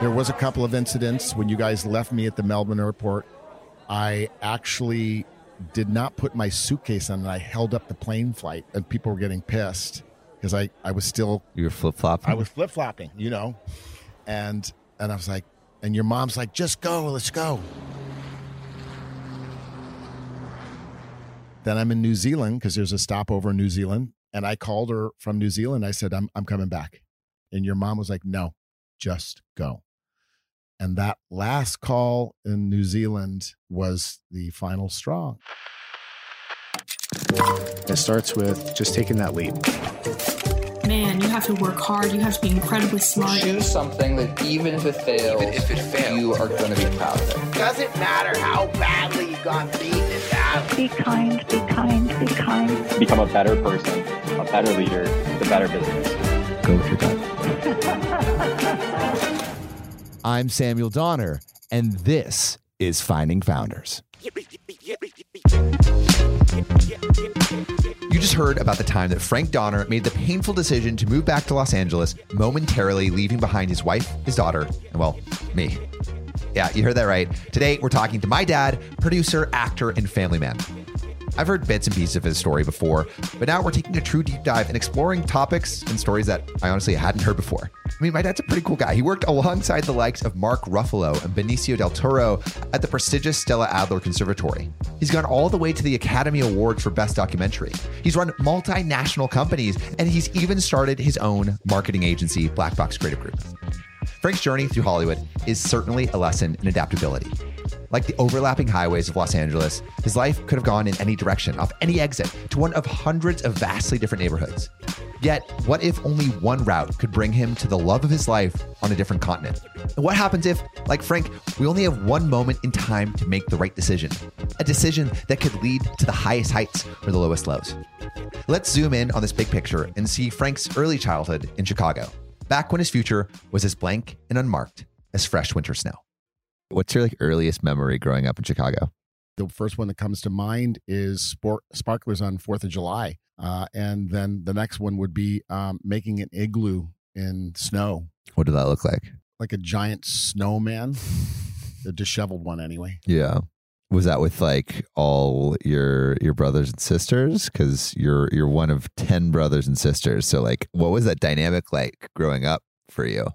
There was a couple of incidents when you guys left me at the Melbourne airport. I actually did not put my suitcase on and I held up the plane flight and people were getting pissed because I, I was still You were flip flopping. I was flip flopping, you know. And and I was like, and your mom's like, just go, let's go. Then I'm in New Zealand because there's a stopover in New Zealand. And I called her from New Zealand. I said, I'm I'm coming back. And your mom was like, No, just go. And that last call in New Zealand was the final straw. It starts with just taking that leap. Man, you have to work hard. You have to be incredibly smart. Choose something that even if it fails, Even if it fails. you are going to be proud of it. Doesn't matter how badly you got beaten in battle. Be kind, be kind, be kind. become a better person, a better leader, the better business. Go with your gut. I'm Samuel Donner, and this is Finding Founders. You just heard about the time that Frank Donner made the painful decision to move back to Los Angeles, momentarily leaving behind his wife, his daughter, and well, me. Yeah, you heard that right. Today, we're talking to my dad, producer, actor, and family man. I've heard bits and pieces of his story before, but now we're taking a true deep dive and exploring topics and stories that I honestly hadn't heard before. I mean, my dad's a pretty cool guy. He worked alongside the likes of Mark Ruffalo and Benicio del Toro at the prestigious Stella Adler Conservatory. He's gone all the way to the Academy Awards for Best Documentary. He's run multinational companies, and he's even started his own marketing agency, Black Box Creative Group. Frank's journey through Hollywood is certainly a lesson in adaptability. Like the overlapping highways of Los Angeles, his life could have gone in any direction, off any exit, to one of hundreds of vastly different neighborhoods. Yet, what if only one route could bring him to the love of his life on a different continent? And what happens if, like Frank, we only have one moment in time to make the right decision? A decision that could lead to the highest heights or the lowest lows. Let's zoom in on this big picture and see Frank's early childhood in Chicago, back when his future was as blank and unmarked as fresh winter snow. What's your like earliest memory growing up in Chicago? The first one that comes to mind is sport, sparklers on Fourth of July, uh, and then the next one would be um, making an igloo in snow, What did that look like? like a giant snowman, a disheveled one anyway. Yeah. Was that with like all your your brothers and sisters? Because you're you're one of ten brothers and sisters. So like, what was that dynamic like growing up for you?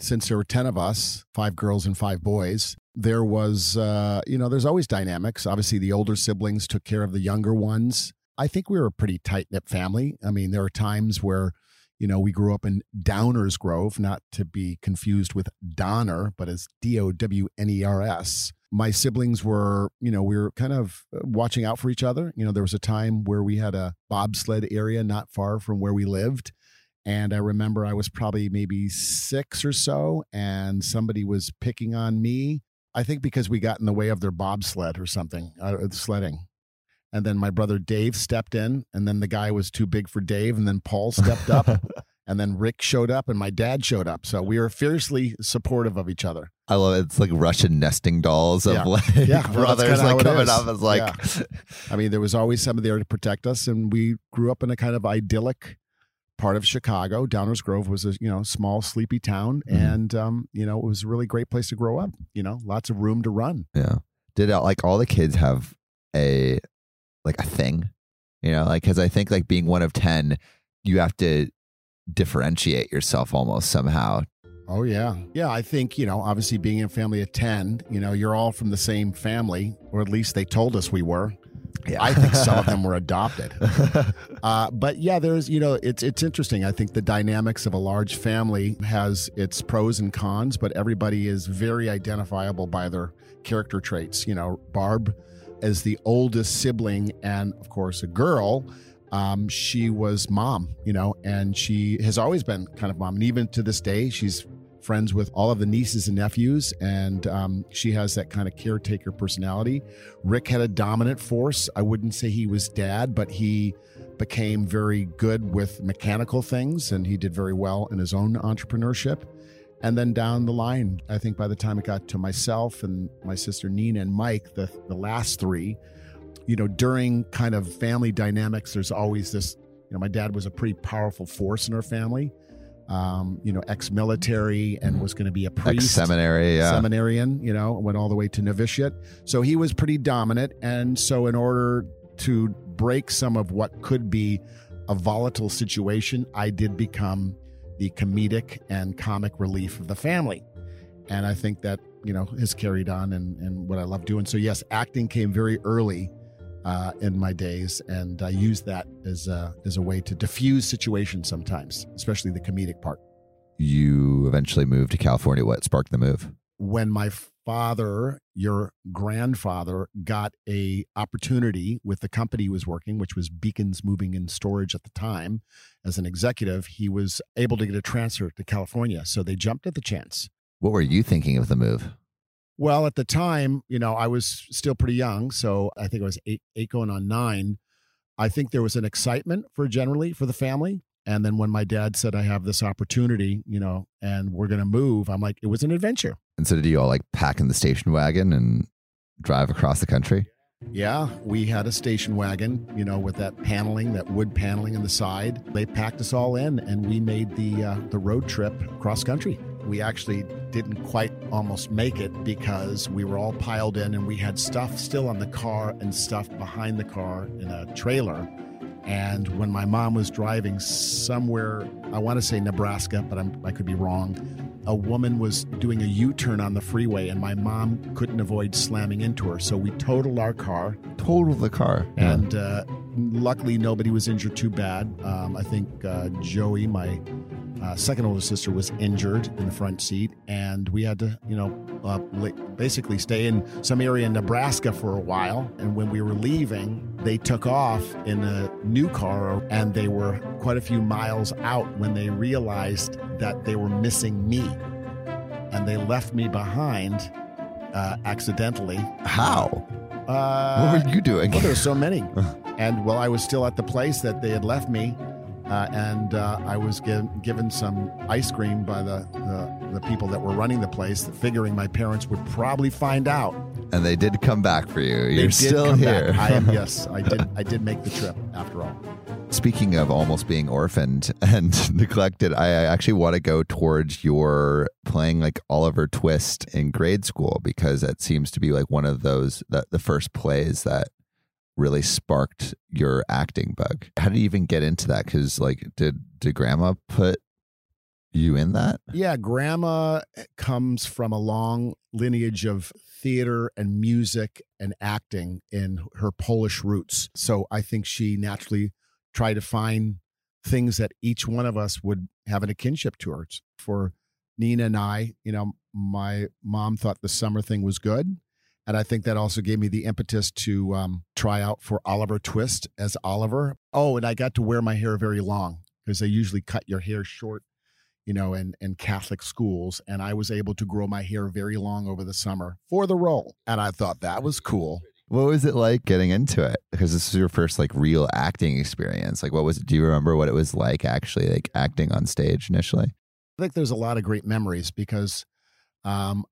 Since there were 10 of us, five girls and five boys, there was, uh, you know, there's always dynamics. Obviously, the older siblings took care of the younger ones. I think we were a pretty tight knit family. I mean, there are times where, you know, we grew up in Downers Grove, not to be confused with Donner, but as D O W N E R S. My siblings were, you know, we were kind of uh, watching out for each other. You know, there was a time where we had a bobsled area not far from where we lived. And I remember I was probably maybe six or so, and somebody was picking on me. I think because we got in the way of their bobsled or something, uh, sledding. And then my brother Dave stepped in, and then the guy was too big for Dave, and then Paul stepped up, and then Rick showed up, and my dad showed up. So we were fiercely supportive of each other. I love it. It's like Russian nesting dolls of Yeah. like Yeah, brothers kinda like coming up as like Yeah. I mean, there was always somebody there to protect us, and we grew up in a kind of idyllic part of Chicago. Downers Grove was a you know small, sleepy town, Mhm. and um, you know it was a really great place to grow up. You know, lots of room to run. Yeah. Did like all the kids have a like a thing? You know, like because I think like being one of ten, you have to differentiate yourself almost somehow. Oh yeah, yeah. I think you know, obviously being in a family of ten, you know, you're all from the same family, or at least they told us we were. Yeah. I think some of them were adopted. Uh, but yeah, there's you know it's it's interesting. I think the dynamics of a large family has its pros and cons, but everybody is very identifiable by their character traits. You know, Barb, as the oldest sibling and of course a girl, um, she was mom. You know, and she has always been kind of mom, and even to this day, she's friends with all of the nieces and nephews, and um, she has that kind of caretaker personality. Rick had a dominant force. I wouldn't say he was dad, but he became very good with mechanical things and he did very well in his own entrepreneurship. And then down the line, I think by the time it got to myself and my sister Nina and Mike, the, the last three, you know, during kind of family dynamics, there's always this, you know, my dad was a pretty powerful force in our family. Um, you know, ex-military and was going to be a priest, seminary. Yeah. seminarian. You know, went all the way to novitiate. So he was pretty dominant, and so in order to break some of what could be a volatile situation, I did become the comedic and comic relief of the family. And I think that, you know, has carried on and, and what I love doing. So, yes, acting came very early uh, in my days, and I use that as a, as a way to diffuse situations sometimes, especially the comedic part. You eventually moved to California. What sparked the move? When my father, your grandfather, got a opportunity with the company he was working, which was Bekins Moving and Storage at the time, as an executive, he was able to get a transfer to California. So they jumped at the chance. What were you thinking of the move? Well, at the time, you know, I was still pretty young, so I think I was eight, eight going on nine. I think there was an excitement for generally for the family. And then when my dad said, I have this opportunity, you know, and we're going to move, I'm like, it was an adventure. And so, did you all like pack in the station wagon and drive across the country? Yeah, we had a station wagon, you know, with that paneling, that wood paneling in the side. They packed us all in, and we made the uh, the road trip cross country. We actually didn't quite almost make it because we were all piled in, and we had stuff still on the car and stuff behind the car in a trailer. And when my mom was driving somewhere, I want to say Nebraska, but I'm, I could be wrong, a woman was doing a U turn on the freeway, and my mom couldn't avoid slamming into her. So we totaled our car, Total the car. and uh, luckily nobody was injured too bad. Um, I think uh, Joey, my uh, second older sister, was injured in the front seat, and we had to, you know, uh, basically stay in some area in Nebraska for a while. And when we were leaving, they took off in a new car, and they were quite a few miles out when they realized that they were missing me, and they left me behind uh, accidentally. How? Uh, what were you doing? well, there's so many. and well, I was still at the place that they had left me, uh, and uh, I was giv given some ice cream by the, the the people that were running the place, figuring my parents would probably find out. and they did come back for you. You're did still here. I am yes, I did. I did make the trip after all. Speaking of almost being orphaned and neglected, I actually want to go towards your playing like Oliver Twist in grade school because it seems to be like one of those the, the first plays that really sparked your acting bug. How did you even get into that? Because like, did did Grandma put you in that? Yeah, grandma eh, comes from a long lineage of theater and music and acting in her Polish roots. So I think she naturally tried to find things that each one of us would have in a kinship towards. For Nina and I, you know, my mom thought the summer thing was good. And I think that also gave me the impetus to um, try out for Oliver Twist as Oliver. Oh, and I got to wear my hair very long because they usually cut your hair short you know, in, in Catholic schools. And I was able to grow my hair very long over the summer for the role. And I thought that was cool. What was it like getting into it? Because this is your first like real acting experience. Like, what was it? Do you remember what it was like actually like acting on stage initially? I think there's a lot of great memories because, um,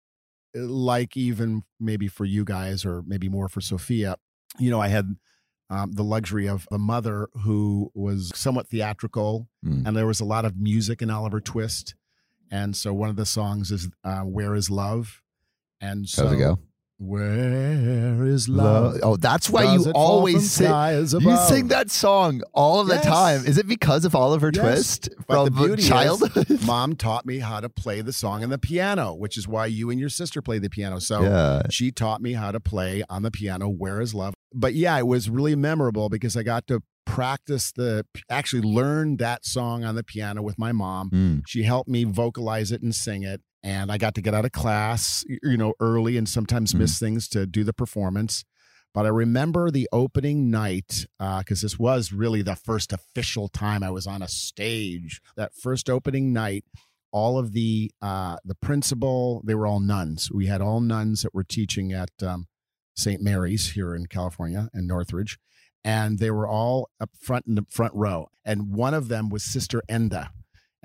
like even maybe for you guys or maybe more for Sophia, you know, I had um, the luxury of a mother who was somewhat theatrical, Mm. and there was a lot of music in Oliver Twist. And so one of the songs is uh, "Where Is Love," and so How's it go? Where is love? Oh, that's why Does you it fall from always sing. You sing that song all of the Yes. time. Is it because of Oliver Yes. Twist But the from beauty is? Mom taught me how to play the song on the piano, which is why you and your sister play the piano. So yeah. she taught me how to play on the piano where is love but yeah it was really memorable because i got to practice the actually learn that song on the piano with my mom Mm. she helped me vocalize it and sing it and i got to get out of class you know early and sometimes Mm. miss things to do the performance. But i remember the opening night because this was really the first official time i was on a stage. That first opening night all of the uh, the principal they were all nuns. We had all nuns that were teaching at um, st mary's here in california and northridge and they were all up front in the front row. And one of them was sister enda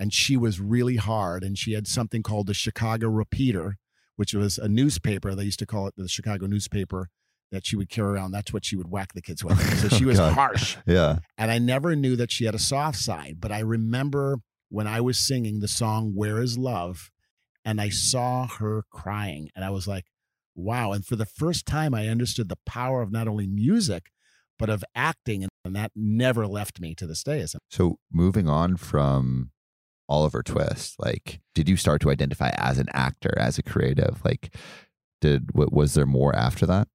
and she was really hard and she had something called the chicago repeater which was a newspaper they used to call it the chicago newspaper that she would carry around that's what she would whack the kids with so she oh, was God. harsh Yeah. and I never knew that she had a soft side, but I remember when I was singing the song Where is Love and I saw her crying and I was like, wow. And for the first time I understood the power of not only music but of acting and that never left me to this day. So moving on from Oliver Twist, like did you start to identify as an actor, as a creative? Like did was there more after that?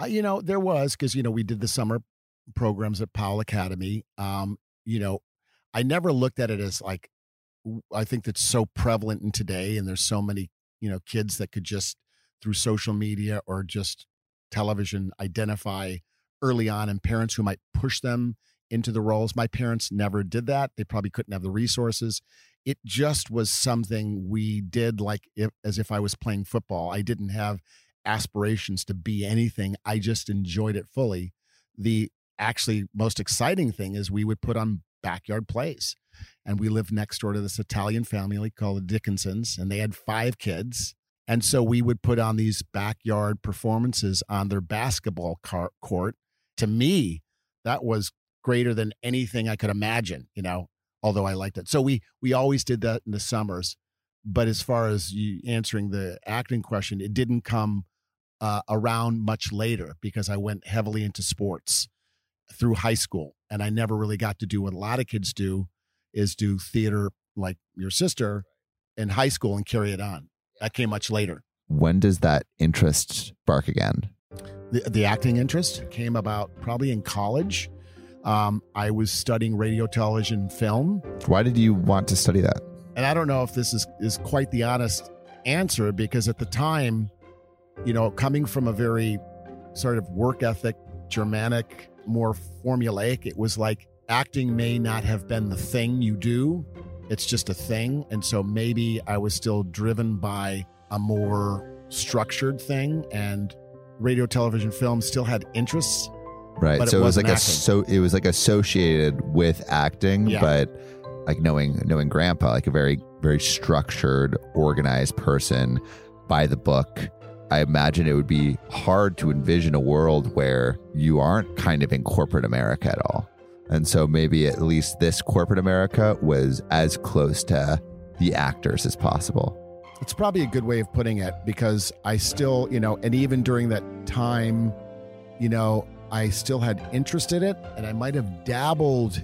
Uh, you know, there was because you know we did the summer programs at Powell Academy. Um, you know, I never looked at it as like I think that's so prevalent in today, and there's so many you know kids that could just through social media or just television identify early on, and parents who might push them into the roles. My parents never did that. They probably couldn't have the resources. It just was something we did like if, as if I was playing football. I didn't have aspirations to be anything. I just enjoyed it fully. The actually most exciting thing is we would put on backyard plays. And we lived next door to this Italian family called the Dickinsons, and they had five kids. And so we would put on these backyard performances on their basketball car- court. To me, that was greater than anything I could imagine, you know, although I liked it. So we we always did that in the summers. But as far as you answering the acting question, it didn't come uh, around much later because I went heavily into sports through high school, and I never really got to do what a lot of kids do, is do theater like your sister in high school and carry it on. That came much later. When does that interest spark again? The, the acting interest came about probably in college. Um, I was studying radio, television, film. Why did you want to study that? And I don't know if this is, is quite the honest answer because at the time, you know, coming from a very sort of work ethic, Germanic, more formulaic, it was like acting may not have been the thing you do. It's just a thing. And so maybe I was still driven by a more structured thing and radio, television, film still had interests. Right. so it, it was like acting. a so it was like associated with acting, yeah. but like knowing knowing grandpa, like a very, very structured, organized person by the book. I imagine it would be hard to envision a world where you aren't kind of in corporate America at all. And so maybe at least this corporate America was as close to the actors as possible. It's probably a good way of putting it because I still, you know, and even during that time, you know, I still had interest in it and I might have dabbled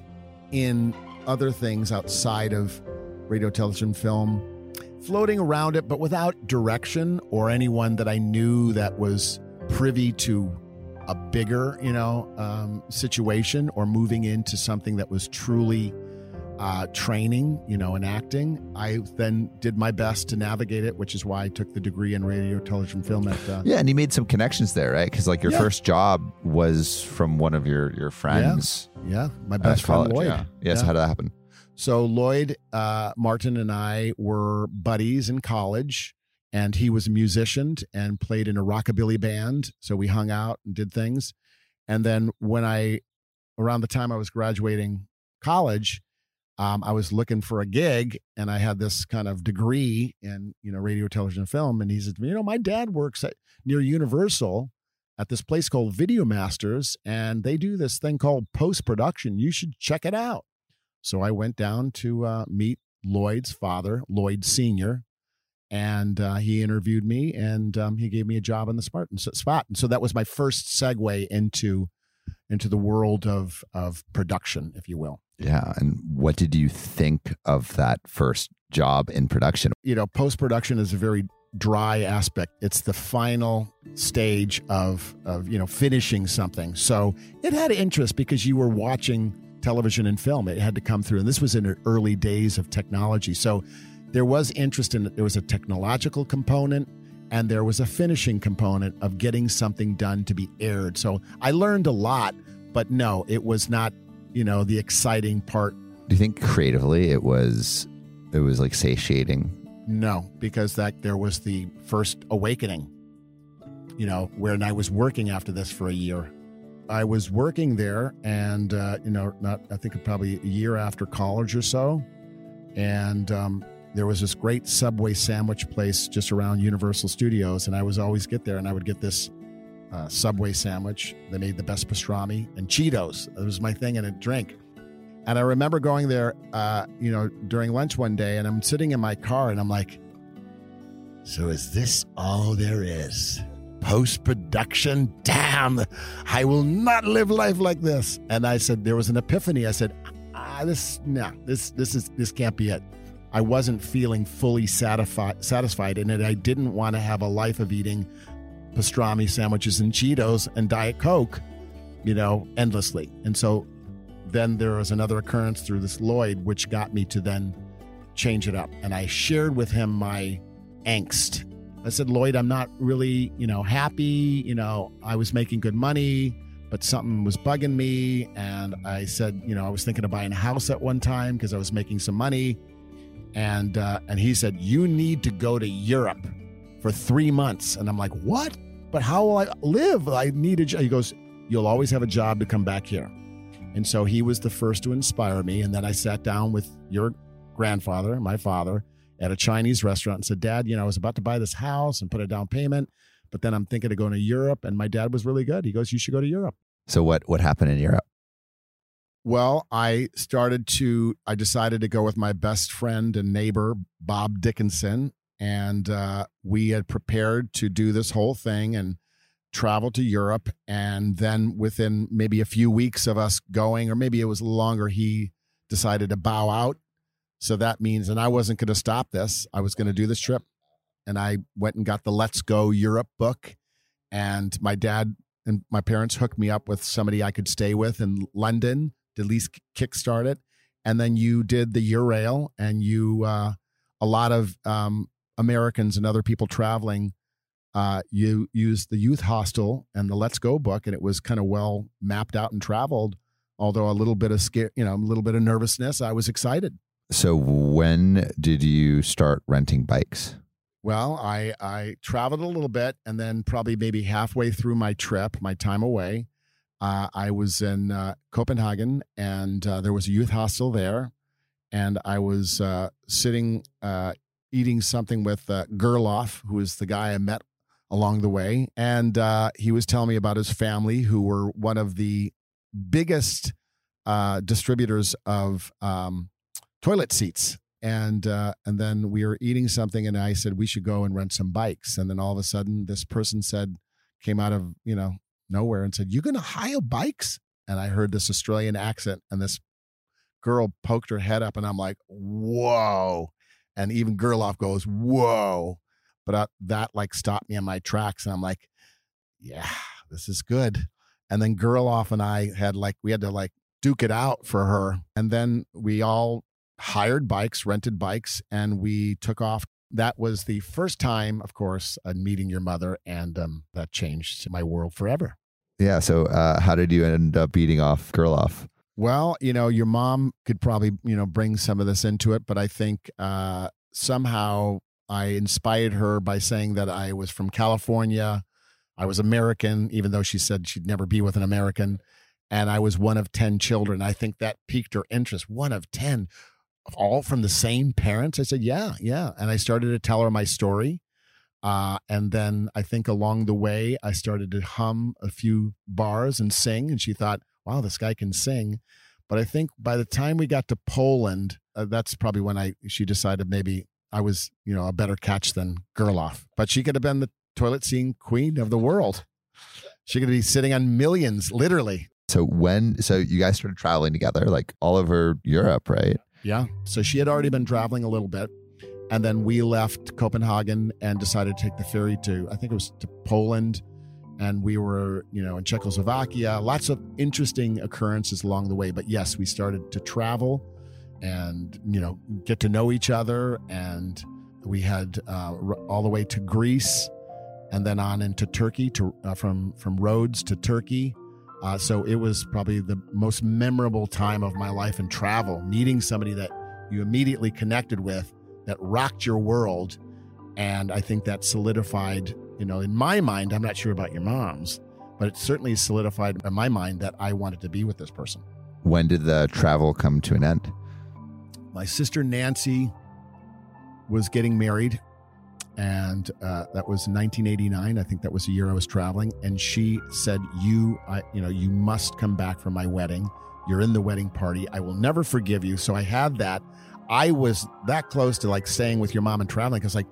in other things outside of radio, television, film, floating around it, but without direction or anyone that I knew that was privy to a bigger, you know, um, situation or moving into something that was truly uh, training, you know, and acting. I then did my best to navigate it, which is why I took the degree in radio, television, film. At uh, yeah, and you made some connections there, right? Because like your yeah. first job was from one of your your friends. Yeah, yeah. my best friend Lloyd. Yeah. yeah. So how did that happen? So Lloyd uh, Martin and I were buddies in college and he was a musician and played in a rockabilly band. So we hung out and did things. And then when I, around the time I was graduating college, um, I was looking for a gig and I had this kind of degree in, you know, radio, television, film. And he said, you know, my dad works at near Universal at this place called Video Masters, and they do this thing called post production. You should check it out. So I went down to uh, meet Lloyd's father, Lloyd Senior, and uh, he interviewed me and um, he gave me a job in the Spartan spot. And so that was my first segue into into the world of of production, if you will. Yeah. And what did you think of that first job in production? You know, post production is a very dry aspect. It's the final stage of of you know finishing something. So it had interest because you were watching television and film. It had to come through, and this was in the early days of technology. So there was interest in. There was a technological component and there was a finishing component of getting something done to be aired. So I learned a lot, but no, it was not, you know, the exciting part. Do you think creatively it was it was like satiating? No, because that there was the first awakening. You know, when I was working after this for a year. I was working there and uh, you know, not I think probably a year after college or so. And um, there was this great Subway sandwich place just around Universal Studios, and I was always get there, and I would get this uh, Subway sandwich. They made the best pastrami and Cheetos. It was my thing, and a drink. And I remember going there, uh, you know, during lunch one day, and I'm sitting in my car, and I'm like, "So is this all there is? Post production? Damn! I will not live life like this." And I said, there was an epiphany. I said, "Ah, this no, this this is this can't be it." I wasn't feeling fully satisfied satisfied it. I didn't want to have a life of eating pastrami sandwiches and Cheetos and Diet Coke, you know, endlessly. And so then there was another occurrence through this Lloyd, which got me to then change it up. And I shared with him my angst. I said, Lloyd, I'm not really, you know, happy. You know, I was making good money, but something was bugging me. And I said, you know, I was thinking of buying a house at one time because I was making some money. And uh, and he said, you need to go to Europe for three months. And I'm like, what? But how will I live? I need a job. He goes, you'll always have a job to come back here. And so he was the first to inspire me. And then I sat down with your grandfather, my father, at a Chinese restaurant and said, Dad, you know, I was about to buy this house and put a down payment, but then I'm thinking of going to Europe. And my dad was really good. He goes, You should go to Europe. So what what happened in Europe? Well, I started to, I decided to go with my best friend and neighbor, Bob Dickinson. And uh, we had prepared to do this whole thing and travel to Europe. And then within maybe a few weeks of us going, or maybe it was longer, he decided to bow out. So that means, and I wasn't going to stop this, I was going to do this trip. And I went and got the Let's Go Europe book. And my dad and my parents hooked me up with somebody I could stay with in London to at least kickstart it. And then you did the Eurail, and you, uh, a lot of um, Americans and other people traveling, uh, you used the youth hostel and the Let's Go book, and it was kind of well mapped out and traveled. Although a little bit of scare, you know, a little bit of nervousness, I was excited. So when did you start renting bikes? Well, I I traveled a little bit, and then probably maybe halfway through my trip, my time away, uh, I was in uh, Copenhagen, and uh, there was a youth hostel there, and I was uh, sitting uh, eating something with uh, Gerloff, who is the guy I met along the way, and he was telling me about his family, who were one of the biggest distributors of um, toilet seats and uh, and then we were eating something, and I said we should go and rent some bikes. And then all of a sudden, this person said, came out of you know nowhere and said, "You're going to hire bikes?" And I heard this Australian accent, and this girl poked her head up, and I'm like, "Whoa!" And even Gerloff goes, "Whoa!" But uh, that like stopped me in my tracks, and I'm like, "Yeah, this is good." And then Gerloff and I had like we had to like duke it out for her, and then we all hired bikes, rented bikes, and we took off. That was the first time, of course, uh, meeting your mother, and um, that changed my world forever. Yeah. So uh, how did you end up beating off Gerloff? Well, you know, your mom could probably, you know, bring some of this into it, but I think uh, somehow I inspired her by saying that I was from California. I was American, even though she said she'd never be with an American. And I was one of 10 children. I think that piqued her interest. One of 10 all from the same parents? I said, yeah, yeah. And I started to tell her my story. Uh, and then I think along the way, I started to hum a few bars and sing. And she thought, wow, this guy can sing. But I think by the time we got to Poland, uh, that's probably when I she decided maybe I was, you know, a better catch than Gerloff. But she could have been the toilet scene queen of the world. She could be sitting on millions, literally. So when so you guys started traveling together, like all over Europe, right? Yeah. So she had already been traveling a little bit. And then we left Copenhagen and decided to take the ferry to, I think it was to Poland. And we were, you know, in Czechoslovakia, lots of interesting occurrences along the way. But yes, we started to travel and, you know, get to know each other. And we had uh, all the way to Greece and then on into Turkey to uh, from from Rhodes to Turkey uh, so it was probably the most memorable time of my life in travel, meeting somebody that you immediately connected with that rocked your world. And I think that solidified, you know, in my mind, I'm not sure about your mom's, but it certainly solidified in my mind that I wanted to be with this person. When did the travel come to an end? My sister Nancy was getting married and uh, that was 1989. I think that was the year I was traveling. And she said, "You, I, you know, you must come back for my wedding. You're in the wedding party. I will never forgive you. So I had that. I was that close to like staying with your mom and traveling because, like,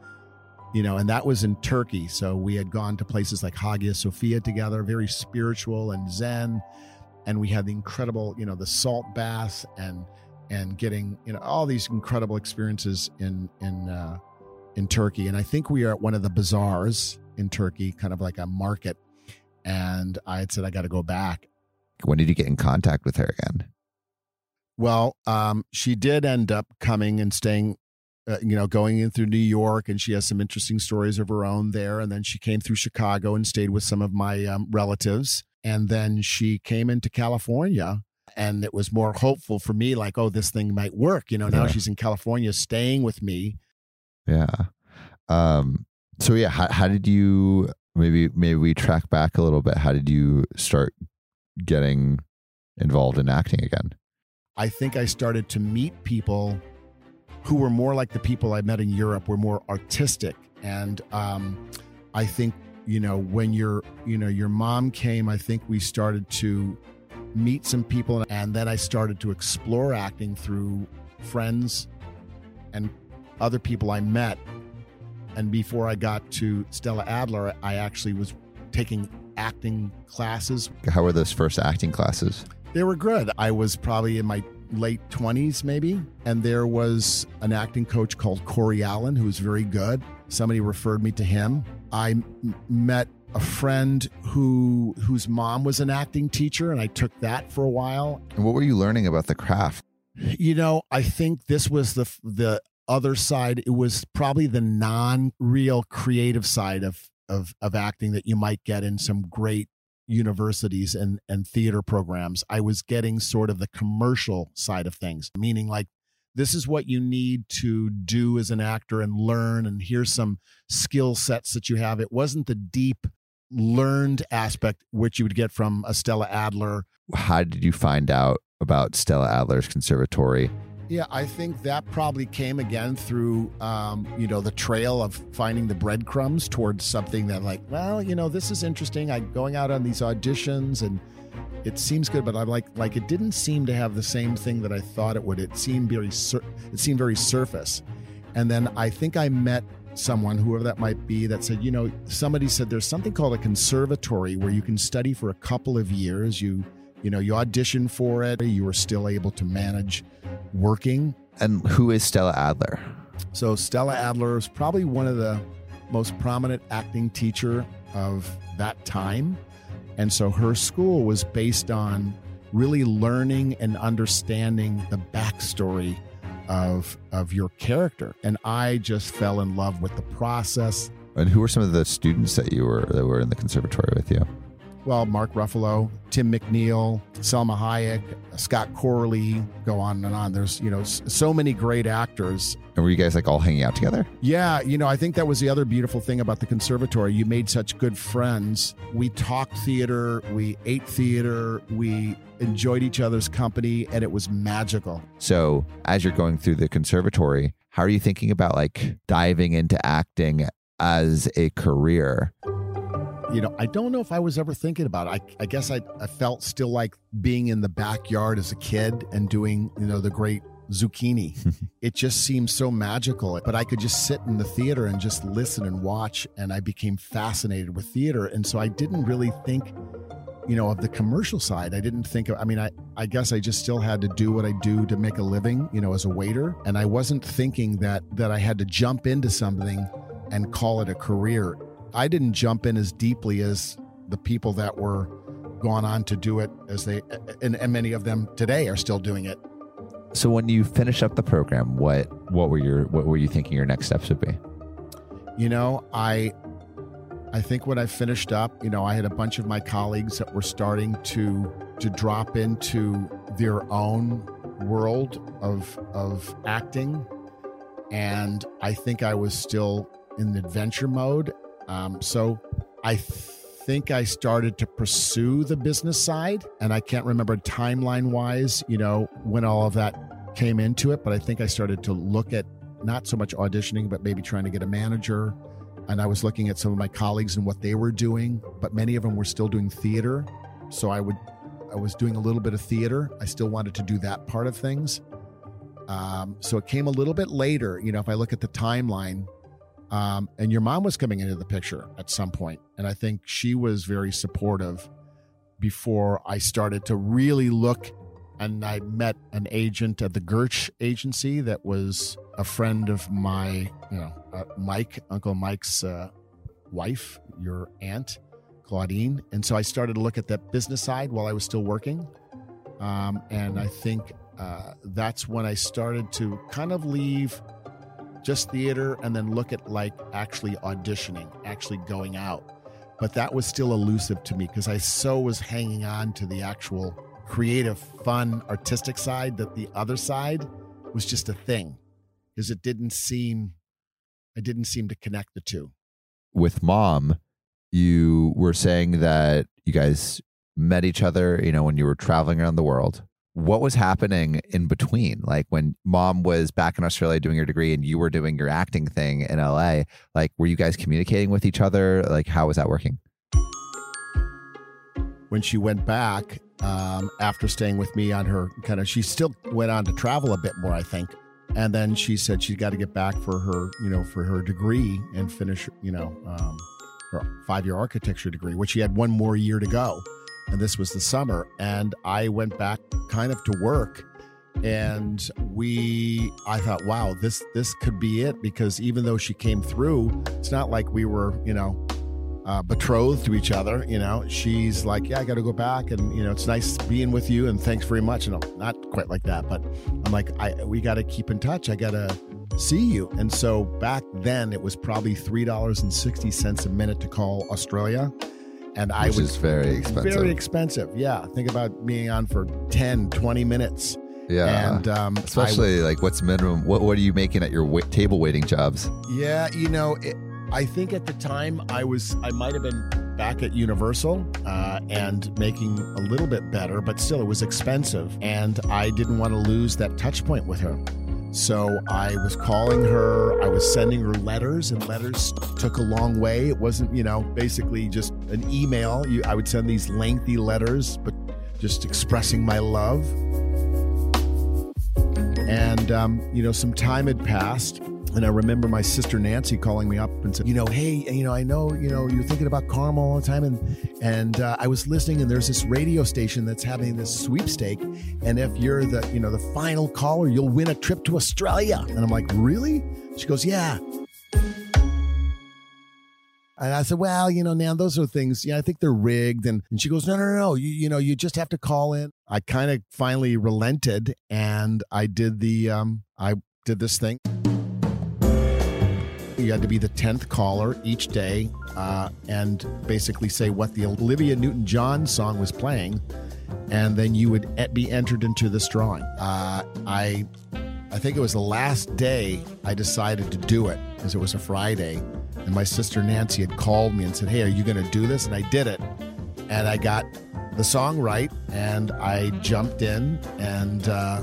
you know, and that was in Turkey. So we had gone to places like Hagia Sophia together, very spiritual and Zen. And we had the incredible, you know, the salt baths and and getting, you know, all these incredible experiences in in uh, in Turkey. And I think we are at one of the bazaars in Turkey, kind of like a market. And I had said I got to go back. When did you get in contact with her again? Well, um, she did end up coming and staying, uh, you know, going in through New York, and she has some interesting stories of her own there. And then she came through Chicago and stayed with some of my um, relatives. And then she came into California, and it was more hopeful for me, like, oh, this thing might work. You know, now Yeah. she's in California, staying with me. Yeah. Um, so yeah, how, how did you maybe maybe we track back a little bit? How did you start getting involved in acting again? I think I started to meet people who were more like the people I met in Europe, were more artistic. And um, I think, you know, when your, you know, your mom came, I think we started to meet some people. And then I started to explore acting through friends and other people I met. And before I got to Stella Adler, I actually was taking acting classes How were those first acting classes? they were good. I was probably in my late 20s, maybe. And there was an acting coach called Corey Allen who was very good. Somebody referred me to him. I m- met a friend who whose mom was an acting teacher and I took that for a while. And what were you learning about the craft? You know, I think this was the the other side. It was probably the non-real creative side of of of acting that you might get in some great universities and and theater programs. I was getting sort of the commercial side of things, meaning like this is what you need to do as an actor and learn and here's some skill sets that you have. It wasn't the deep learned aspect which you would get from a Stella Adler How did you find out about Stella Adler's conservatory? Yeah, I think that probably came again through, um, you know, the trail of finding the breadcrumbs towards something that, like, well, you know, this is interesting. I'm going out on these auditions and it seems good, but I like, like, it didn't seem to have the same thing that I thought it would. It seemed very, sur- it seemed very surface. And then I think I met someone, whoever that might be, that said, you know, somebody said there's something called a conservatory where you can study for a couple of years. You, you know, you audition for it. You were still able to manage working. And who is Stella Adler? So Stella Adler is probably one of the most prominent acting teacher of that time. And so her school was based on really learning and understanding the backstory of of your character. And I just fell in love with the process. And who were some of the students that you were that were in the conservatory with you? Well, Mark Ruffalo, Tim McNeil, Salma Hayek, Scott Corley, go on and on. There's, you know, so many great actors And were you guys like all hanging out together? Yeah, you know, I think that was the other beautiful thing about the conservatory. You made such good friends. We talked theater, we ate theater, we enjoyed each other's company, and it was magical. So, as you're going through the conservatory, how are you thinking about like diving into acting as a career? You know, I don't know if I was ever thinking about it. I, I guess I, I felt still like being in the backyard as a kid and doing, you know, the great zucchini. it just seemed so magical. But I could just sit in the theater and just listen and watch. And I became fascinated with theater. And so I didn't really think, you know, of the commercial side. I didn't think of, I mean, I, I guess I just still had to do what I do to make a living, you know, as a waiter. And I wasn't thinking that, that I had to jump into something and call it a career. I didn't jump in as deeply as the people that were gone on to do it as they, and, and many of them today are still doing it. So, when you finish up the program, what what were your what were you thinking your next steps would be? you know i i think when i finished up you know i had a bunch of my colleagues that were starting to to drop into their own world of of acting and i think i was still in adventure mode um, so i think i started to pursue the business side and i can't remember timeline wise you know when all of that came into it but i think i started to look at not so much auditioning, but maybe trying to get a manager. And I was looking at some of my colleagues and what they were doing, but many of them were still doing theater. So I would I was doing a little bit of theater. I still wanted to do that part of things. Um, so it came a little bit later. You know, if I look at the timeline, um, and your mom was coming into the picture at some point, and I think she was very supportive before I started to really look. And I met an agent at the Gersh agency that was a friend of my, you know, uh, Mike, Uncle Mike's uh, wife, your aunt, Claudine. And so I started to look at that business side while I was still working. Um, and I think uh, that's when I started to kind of leave just theater and then look at like actually auditioning, actually going out. But that was still elusive to me because I so was hanging on to the actual creative, fun, artistic side that the other side was just a thing because it didn't seem, I didn't seem to connect the two. With mom, you were saying that you guys met each other, you know, when you were traveling around the world. What was happening in between? Like when mom was back in Australia doing your degree and you were doing your acting thing in LA, like were you guys communicating with each other? Like how was that working? when she went back um, after staying with me on her kind of she still went on to travel a bit more i think and then she said she's got to get back for her you know for her degree and finish you know um, her five-year architecture degree which she had one more year to go and this was the summer and i went back kind of to work and we i thought wow this this could be it because even though she came through it's not like we were you know uh, betrothed to each other. You know, she's like, yeah, I got to go back, and you know, it's nice being with you, and thanks very much. And I'm not quite like that, but I'm like, I we got to keep in touch. I got to see you. And so back then, it was probably three dollars and sixty cents a minute to call Australia. And I Which was is very expensive. Very expensive. Yeah. Think about being on for 10, 20 minutes. Yeah. And um, I- Especially like what's minimum? What what are you making at your wait, table waiting jobs? Yeah, you know, it, I think at the time I was, I might have been back at Universal uh, and making a little bit better, but still it was expensive. And I didn't want to lose that touch point with her. So I was calling her, I was sending her letters, and letters took a long way. It wasn't, you know, basically just an email. You, I would send these lengthy letters, but just expressing my love. And, um, you know, some time had passed. And I remember my sister Nancy calling me up and said, you know, hey, you know, I know, you know, you're thinking about Carmel all the time, and and uh, I was listening, and there's this radio station that's having this sweepstake, and if you're the, you know, the final caller, you'll win a trip to Australia. And I'm like, really? She goes, yeah. And I said, well, you know, now those are things, yeah, I think they're rigged. And, and she goes, no, no, no, no. You, you know, you just have to call in. I kind of finally relented and I did the, um, I did this thing. You had to be the 10th caller each day uh, and basically say what the Olivia Newton John song was playing. And then you would be entered into this drawing. Uh, I, I think it was the last day I decided to do it because it was a Friday. And my sister Nancy had called me and said, Hey, are you going to do this? And I did it. And I got the song right. And I jumped in and uh,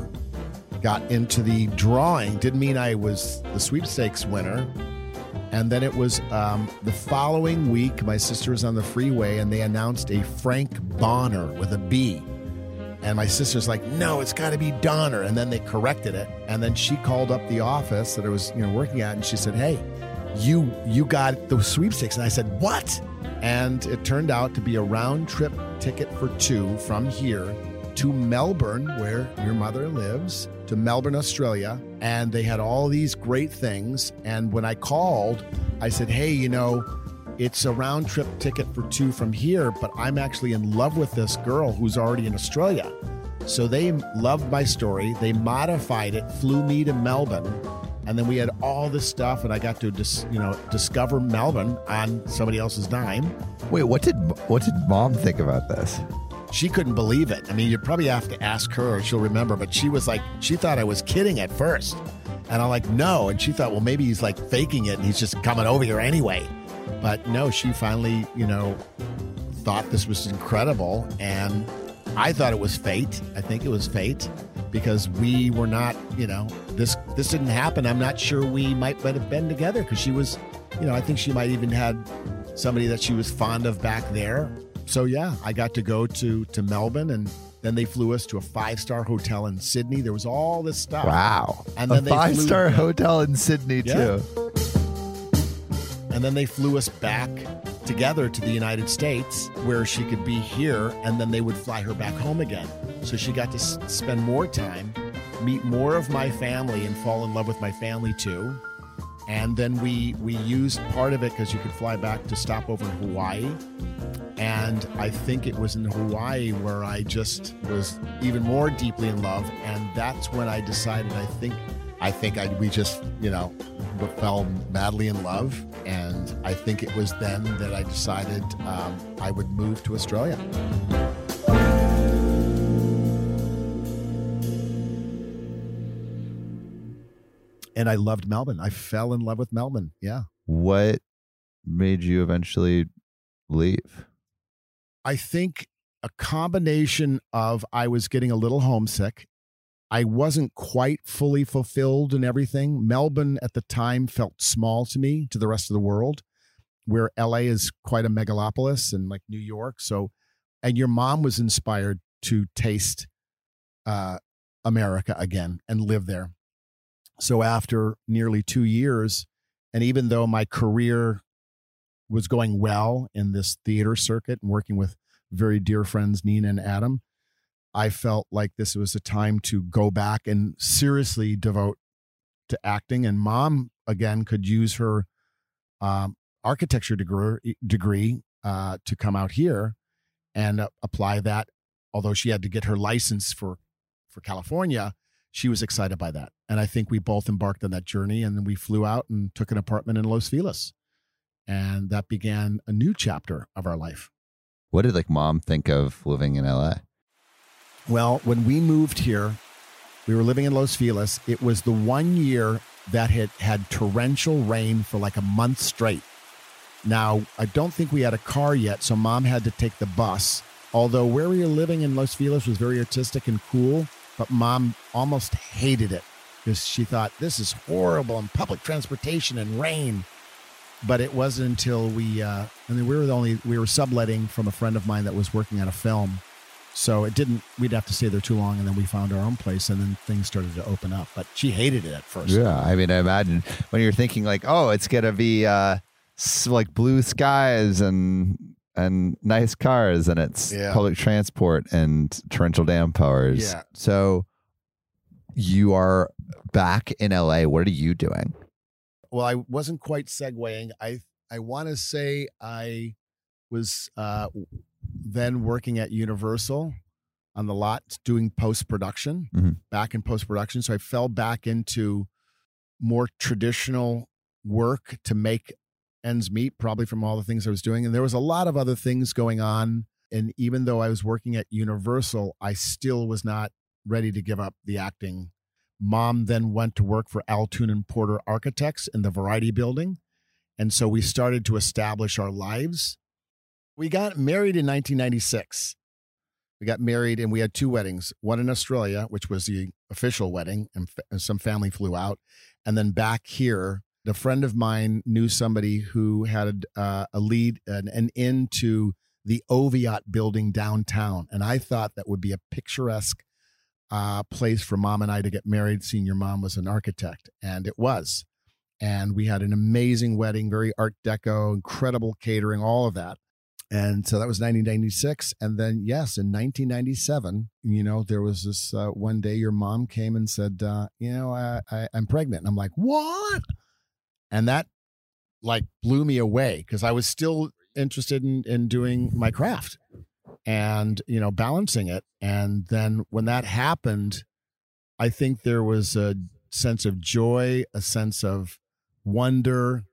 got into the drawing. Didn't mean I was the sweepstakes winner. And then it was um, the following week, my sister was on the freeway and they announced a Frank Bonner with a B. And my sister's like, no, it's got to be Donner. And then they corrected it. And then she called up the office that I was, you know, working at, and she said, hey, you you got the sweepstakes. And I said, what? And it turned out to be a round trip ticket for two from here to Melbourne, where your mother lives, to Melbourne, Australia. And they had all these great things. And when I called, I said, hey, you know, it's a round trip ticket for two from here, but I'm actually in love with this girl who's already in Australia. So they loved my story. They modified it, flew me to Melbourne, and then we had all this stuff, and I got to dis, you know discover Melbourne on somebody else's dime. Wait, what did what did mom think about this? She couldn't believe it. I mean, you probably have to ask her; or she'll remember. But she was like, she thought I was kidding at first, and I'm like, no. And she thought, well, maybe he's like faking it, and he's just coming over here anyway. But no, she finally, you know, thought this was incredible, and I thought it was fate. I think it was fate because we were not, you know, this this didn't happen. I'm not sure we might might have been together because she was, you know, I think she might even had somebody that she was fond of back there. So yeah, I got to go to to Melbourne, and then they flew us to a five star hotel in Sydney. There was all this stuff. Wow. And a then they flew- five star hotel in Sydney, Yeah. too. And then they flew us back together to the United States where she could be here and then they would fly her back home again. So she got to s- spend more time, meet more of my family and fall in love with my family too. And then we we used part of it cuz you could fly back to stop over in Hawaii. And I think it was in Hawaii where I just was even more deeply in love and that's when I decided I think I think I we just, you know, fell madly in love. And I think it was then that I decided um, I would move to Australia. And I loved Melbourne. I fell in love with Melbourne. Yeah. What made you eventually leave? I think a combination of I was getting a little homesick. I wasn't quite fully fulfilled in everything. Melbourne at the time felt small to me, to the rest of the world, where LA is quite a megalopolis and like New York. So, and your mom was inspired to taste uh, America again and live there. So, after nearly two years, and even though my career was going well in this theater circuit and working with very dear friends Nina and Adam, I felt like this was a time to go back and seriously devote to acting. And mom again could use her um, architecture degree degree uh, to come out here and uh, apply that. Although she had to get her license for for California, she was excited by that, and I think we both embarked on that journey. And then we flew out and took an apartment in Los Feliz, and that began a new chapter of our life. What did like mom think of living in LA? Well, when we moved here, we were living in Los Feliz. It was the one year that had had torrential rain for like a month straight. Now, I don't think we had a car yet, so mom had to take the bus. Although where we were living in Los Feliz was very artistic and cool, but mom almost hated it because she thought this is horrible and public transportation and rain. But it wasn't until we, uh, I mean, we were the only, we were subletting from a friend of mine that was working on a film. So it didn't, we'd have to stay there too long. And then we found our own place and then things started to open up. But she hated it at first. Yeah, I mean, I imagine when you're thinking like, oh, it's gonna be uh, like blue skies and and nice cars, and it's Yeah. public transport and torrential downpours. Yeah. So you are back in LA. What are you doing? Well i wasn't quite segueing i i want to say i was uh then working at universal on the lot doing post production Mhm. back in post production so i fell back into more traditional work to make ends meet probably from all the things i was doing and there was a lot of other things going on and even though i was working at universal i still was not ready to give up the acting Mom then went to work for Altoon and Porter Architects in the Variety Building. And so we started to establish our lives. We got married in 1996. We got married and we had two weddings one in Australia, which was the official wedding, and, f- some family flew out. And then back here, a friend of mine knew somebody who had uh, a lead, an, an into the Oviatt building downtown. And I thought that would be a picturesque uh, place for mom and I to get married. Seeing your mom was an architect, and it was. And we had an amazing wedding, very Art Deco, incredible catering, all of that. And so that was 1996. And then, yes, in 1997, you know, there was this uh, one day your mom came and said, uh, you know, I, I, I'm pregnant. And I'm like, what? And that like blew me away because I was still interested in, in doing my craft and you know balancing it and then when that happened i think there was a sense of joy a sense of wonder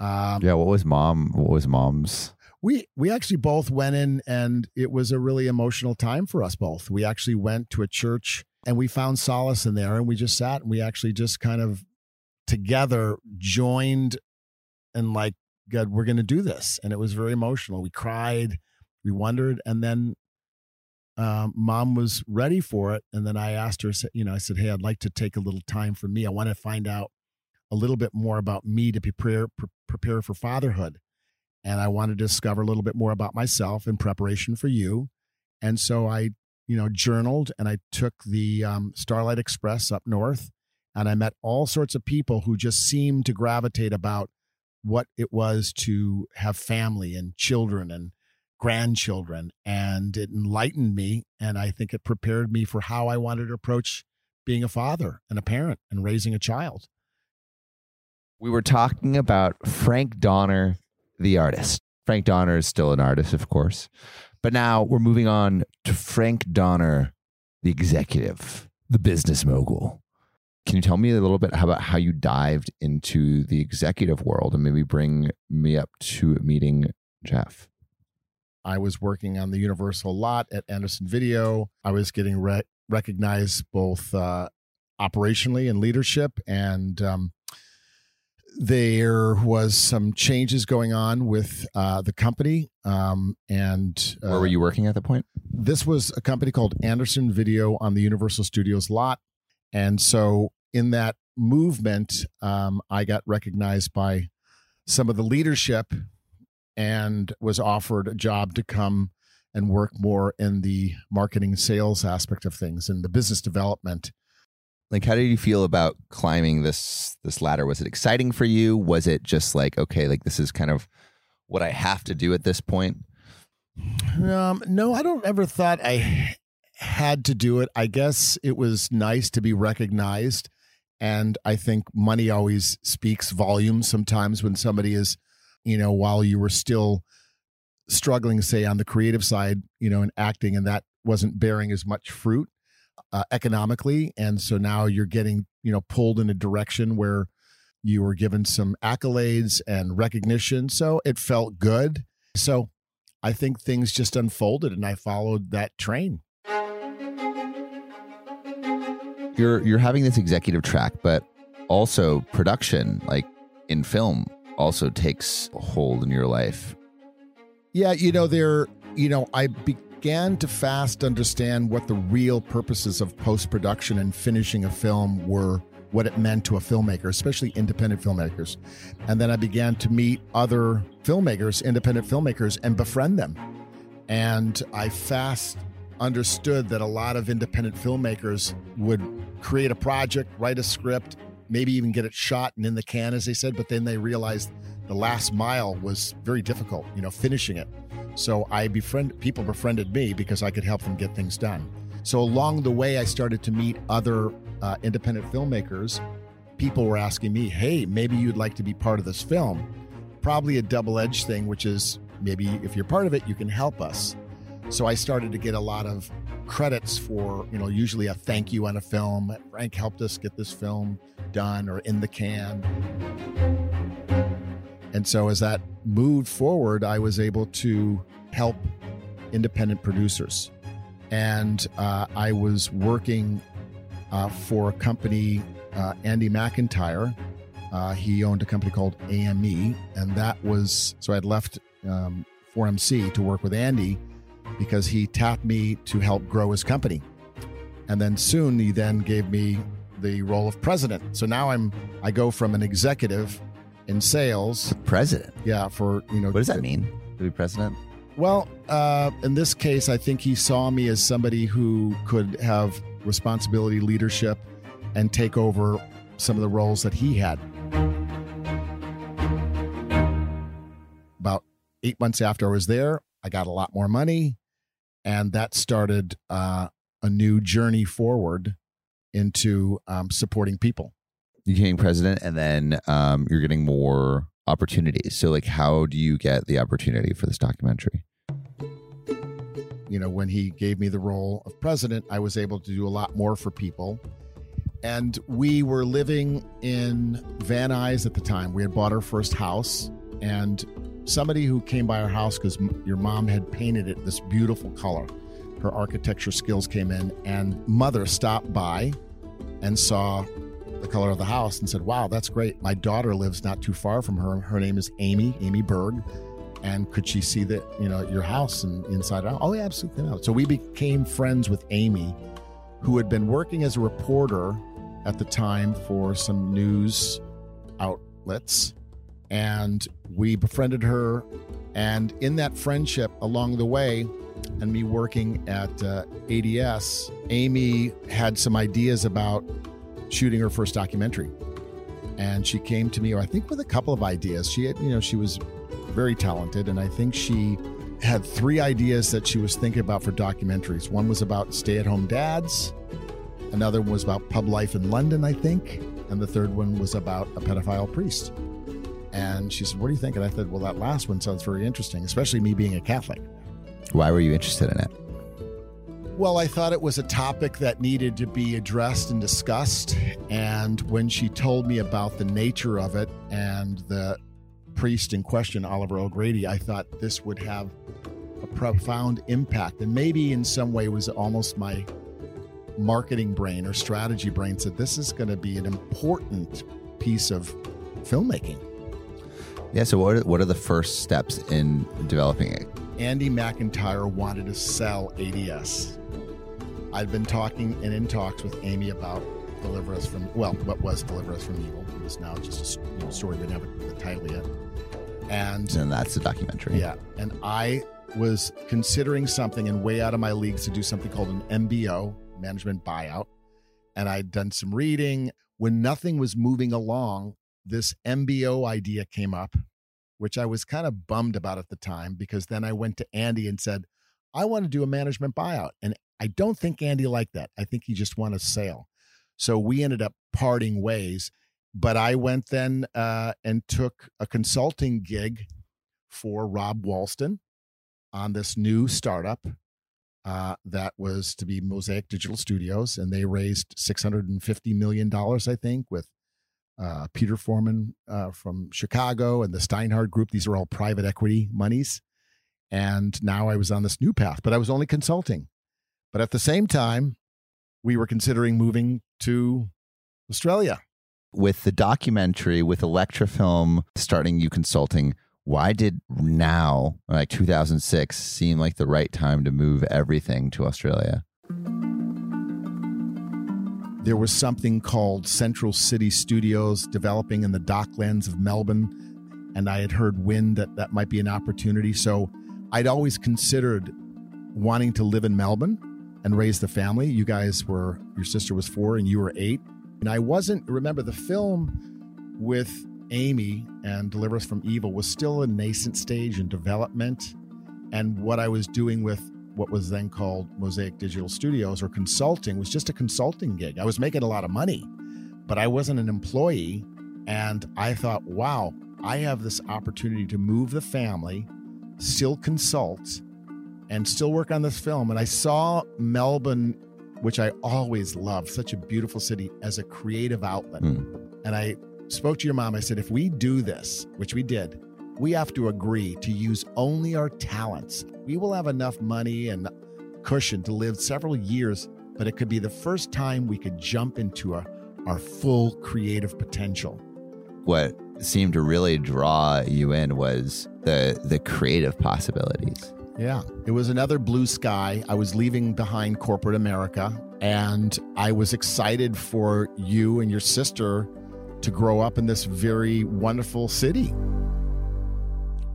um, Yeah, what was mom? What was mom's? we we actually both went in and it was a really emotional time for us both we actually went to a church and we found solace in there and we just sat and we actually just kind of together joined and like god we're going to do this and it was very emotional we cried we wondered and then um, mom was ready for it and then i asked her you know i said hey i'd like to take a little time for me i want to find out a little bit more about me to prepare pre- prepare for fatherhood and I want to discover a little bit more about myself in preparation for you. And so I, you know, journaled and I took the um, Starlight Express up north and I met all sorts of people who just seemed to gravitate about what it was to have family and children and grandchildren. And it enlightened me. And I think it prepared me for how I wanted to approach being a father and a parent and raising a child. We were talking about Frank Donner, the artist. Frank Donner is still an artist, of course. But now we're moving on to Frank Donner, the executive, the business mogul. Can you tell me a little bit about how you dived into the executive world and maybe bring me up to meeting Jeff? I was working on the Universal lot at Anderson Video. I was getting re- recognized both uh, operationally and leadership, and um, there was some changes going on with uh, the company. Um, and uh, where were you working at that point? This was a company called Anderson Video on the Universal Studios lot, and so in that movement, um, I got recognized by some of the leadership and was offered a job to come and work more in the marketing sales aspect of things and the business development. Like how did you feel about climbing this this ladder? Was it exciting for you? Was it just like okay like this is kind of what i have to do at this point? Um no i don't ever thought i had to do it. I guess it was nice to be recognized and i think money always speaks volumes sometimes when somebody is you know, while you were still struggling, say, on the creative side, you know, in acting, and that wasn't bearing as much fruit uh, economically. And so now you're getting, you know, pulled in a direction where you were given some accolades and recognition. So it felt good. So I think things just unfolded and I followed that train. You're you're having this executive track, but also production, like in film also takes hold in your life? Yeah, you know, there, you know, I began to fast understand what the real purposes of post production and finishing a film were, what it meant to a filmmaker, especially independent filmmakers. And then I began to meet other filmmakers, independent filmmakers, and befriend them. And I fast understood that a lot of independent filmmakers would create a project, write a script, maybe even get it shot and in the can, as they said. But then they realized the last mile was very difficult, you know, finishing it. So I befriend people befriended me because I could help them get things done. So along the way, I started to meet other uh, independent filmmakers. People were asking me, "Hey, maybe you'd like to be part of this film." Probably a double-edged thing, which is maybe if you're part of it, you can help us. So I started to get a lot of credits for, you know, usually a thank you on a film. Frank helped us get this film done or in the can. And so as that moved forward, I was able to help independent producers. And uh, I was working uh, for a company, uh, Andy McIntyre. Uh, he owned a company called AME. And that was, so I'd left um, 4MC to work with Andy because he tapped me to help grow his company. And then soon he then gave me the role of president. So now I'm I go from an executive in sales, president. Yeah, for you know, what does that mean to be president? Well, uh, in this case, I think he saw me as somebody who could have responsibility, leadership, and take over some of the roles that he had. About eight months after I was there, I got a lot more money, and that started uh, a new journey forward into um, supporting people. You became president, and then um, you're getting more opportunities. So, like, how do you get the opportunity for this documentary? You know, when he gave me the role of president, I was able to do a lot more for people. And we were living in Van Nuys at the time. We had bought our first house, and somebody who came by our house because your mom had painted it this beautiful color her architecture skills came in, and mother stopped by and saw the color of the house and said, Wow, that's great. My daughter lives not too far from her. Her name is Amy, Amy Berg. And could she see that, you know, your house and inside? Oh, yeah, absolutely. So we became friends with Amy, who had been working as a reporter at the time for some news outlets. And we befriended her. And in that friendship along the way, and me working at uh, ADS, Amy had some ideas about shooting her first documentary. And she came to me, I think with a couple of ideas. She had, you know, she was very talented. And I think she had three ideas that she was thinking about for documentaries. One was about stay at home dads, another one was about pub life in London, I think. And the third one was about a pedophile priest. And she said, What do you think? And I said, Well, that last one sounds very interesting, especially me being a Catholic. Why were you interested in it? Well, I thought it was a topic that needed to be addressed and discussed. And when she told me about the nature of it and the priest in question, Oliver O'Grady, I thought this would have a profound impact. And maybe in some way was almost my marketing brain or strategy brain said this is going to be an important piece of filmmaking. Yeah. So what are, what are the first steps in developing it? Andy McIntyre wanted to sell ADS. I'd been talking and in talks with Amy about Deliver Us from, well, what was Deliver Us from Evil. It was now just a you know, story, we didn't have the title yet. And, and that's the documentary. Yeah. And I was considering something and way out of my leagues to do something called an MBO, management buyout. And I'd done some reading. When nothing was moving along, this MBO idea came up, which I was kind of bummed about at the time because then I went to Andy and said, I want to do a management buyout. And I don't think Andy liked that. I think he just wanted a sale. So we ended up parting ways. But I went then uh, and took a consulting gig for Rob Walston on this new startup uh, that was to be Mosaic Digital Studios, and they raised six hundred and fifty million dollars, I think, with uh, Peter Foreman uh, from Chicago and the Steinhardt Group. These are all private equity monies, and now I was on this new path, but I was only consulting. But at the same time, we were considering moving to Australia. With the documentary, with Electrofilm starting you consulting, why did now, like 2006, seem like the right time to move everything to Australia? There was something called Central City Studios developing in the docklands of Melbourne, and I had heard wind that that might be an opportunity. So I'd always considered wanting to live in Melbourne and raise the family. You guys were, your sister was four and you were eight. And I wasn't, remember, the film with Amy and Deliver Us from Evil was still a nascent stage in development. And what I was doing with what was then called Mosaic Digital Studios or consulting was just a consulting gig. I was making a lot of money, but I wasn't an employee. And I thought, wow, I have this opportunity to move the family, still consult, and still work on this film. And I saw Melbourne, which I always loved, such a beautiful city, as a creative outlet. Mm. And I spoke to your mom. I said, if we do this, which we did, we have to agree to use only our talents. We will have enough money and cushion to live several years, but it could be the first time we could jump into our, our full creative potential. What seemed to really draw you in was the the creative possibilities. Yeah, it was another blue sky. I was leaving behind corporate America, and I was excited for you and your sister to grow up in this very wonderful city.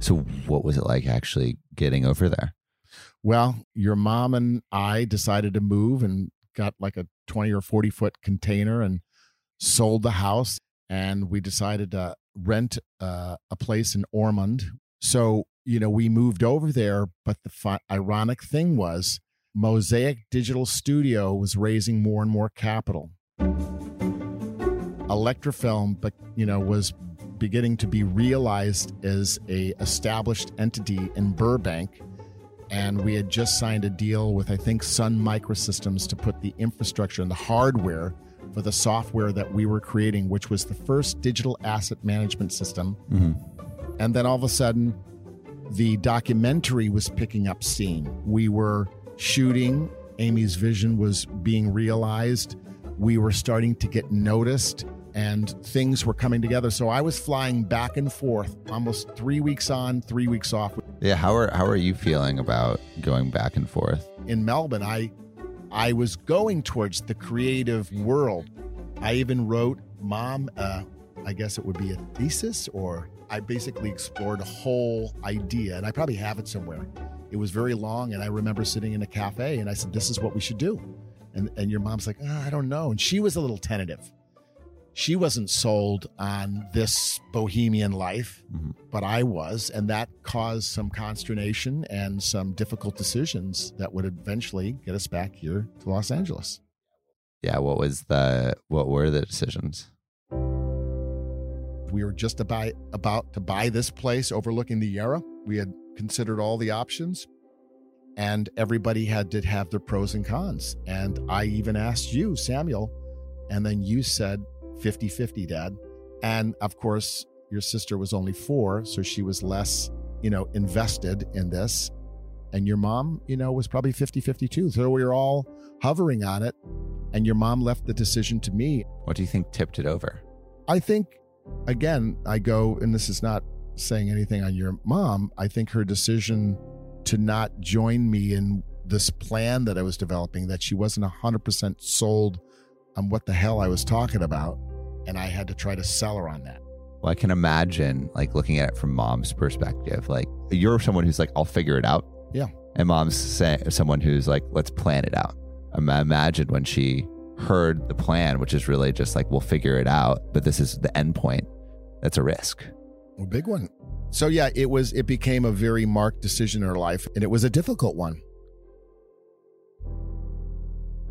So, what was it like actually getting over there? Well, your mom and I decided to move and got like a 20 or 40 foot container and sold the house. And we decided to rent uh, a place in Ormond. So, you know, we moved over there. But the fi- ironic thing was, Mosaic Digital Studio was raising more and more capital. Electrofilm, but you know, was beginning to be realized as a established entity in Burbank, and we had just signed a deal with I think Sun Microsystems to put the infrastructure and the hardware for the software that we were creating, which was the first digital asset management system. Mm-hmm. And then all of a sudden, the documentary was picking up steam. We were shooting, Amy's vision was being realized. We were starting to get noticed and things were coming together. So I was flying back and forth, almost three weeks on, three weeks off. Yeah, how are how are you feeling about going back and forth? In Melbourne, I I was going towards the creative world. I even wrote, "Mom, uh, I guess it would be a thesis, or I basically explored a whole idea, and I probably have it somewhere. It was very long, and I remember sitting in a cafe, and I said, "This is what we should do," and and your mom's like, oh, "I don't know," and she was a little tentative. She wasn't sold on this bohemian life, mm-hmm. but I was, and that caused some consternation and some difficult decisions that would eventually get us back here to Los Angeles. Yeah. What was the, what were the decisions? We were just about about to buy this place overlooking the Yarra. We had considered all the options, and everybody had to have their pros and cons. And I even asked you, Samuel, and then you said 50 50, Dad. And of course, your sister was only four, so she was less, you know, invested in this. And your mom, you know, was probably 50 50 too. So we were all hovering on it. And your mom left the decision to me What do you think tipped it over? I think, again, I go, and this is not saying anything on your mom. I think her decision to not join me in this plan that I was developing, that she wasn't 100% sold on what the hell I was talking about. And I had to try to sell her on that. Well, I can imagine like looking at it from mom's perspective. Like you're someone who's like, I'll figure it out. Yeah. And mom's say, someone who's like, let's plan it out. Ima- Imagine when she heard the plan, which is really just like, we'll figure it out, but this is the end point. That's a risk. A big one. So yeah, it was it became a very marked decision in her life and it was a difficult one.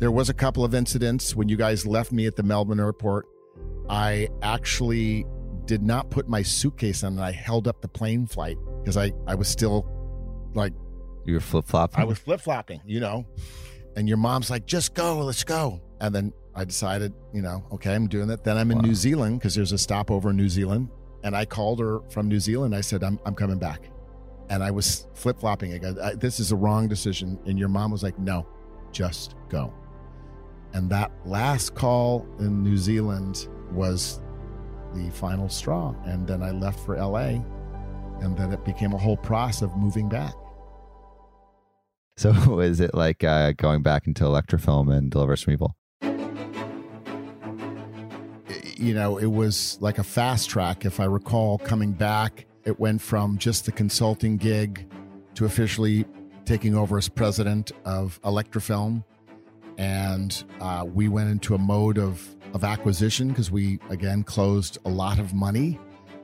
There was a couple of incidents when you guys left me at the Melbourne airport. I actually did not put my suitcase on and I held up the plane flight because I I was still like You were flip flopping. I was flip flopping, you know. And your mom's like, just go, let's go. And then I decided, you know, okay, I'm doing that. Then I'm in Wow. New Zealand because there's a stopover in New Zealand. And I called her from New Zealand. I said, I'm, I'm coming back. And I was flip flopping. I go, I, this is a wrong decision. And your mom was like, no, just go. And that last call in New Zealand was the final straw. And then I left for LA. And then it became a whole process of moving back. So is it like uh, going back into Electrofilm and Deliver from Evil? you know, it was like a fast track. If I recall coming back, it went from just the consulting gig to officially taking over as president of Electrofilm. And uh, we went into a mode of, of acquisition because we, again, closed a lot of money.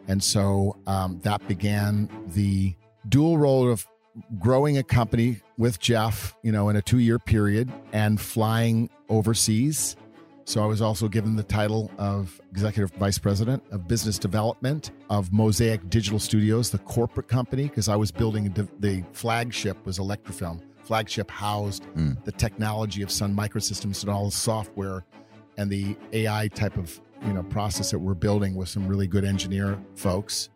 And so um, that began the dual role of growing a company with Jeff, you know, in a two year period and flying overseas. So I was also given the title of Executive Vice President of Business Development of Mosaic Digital Studios, the corporate company, because I was building the flagship was Electrofilm. Flagship housed Mm. the technology of Sun Microsystems and all the software and the AI type of you know process that we're building with some really good engineer folks.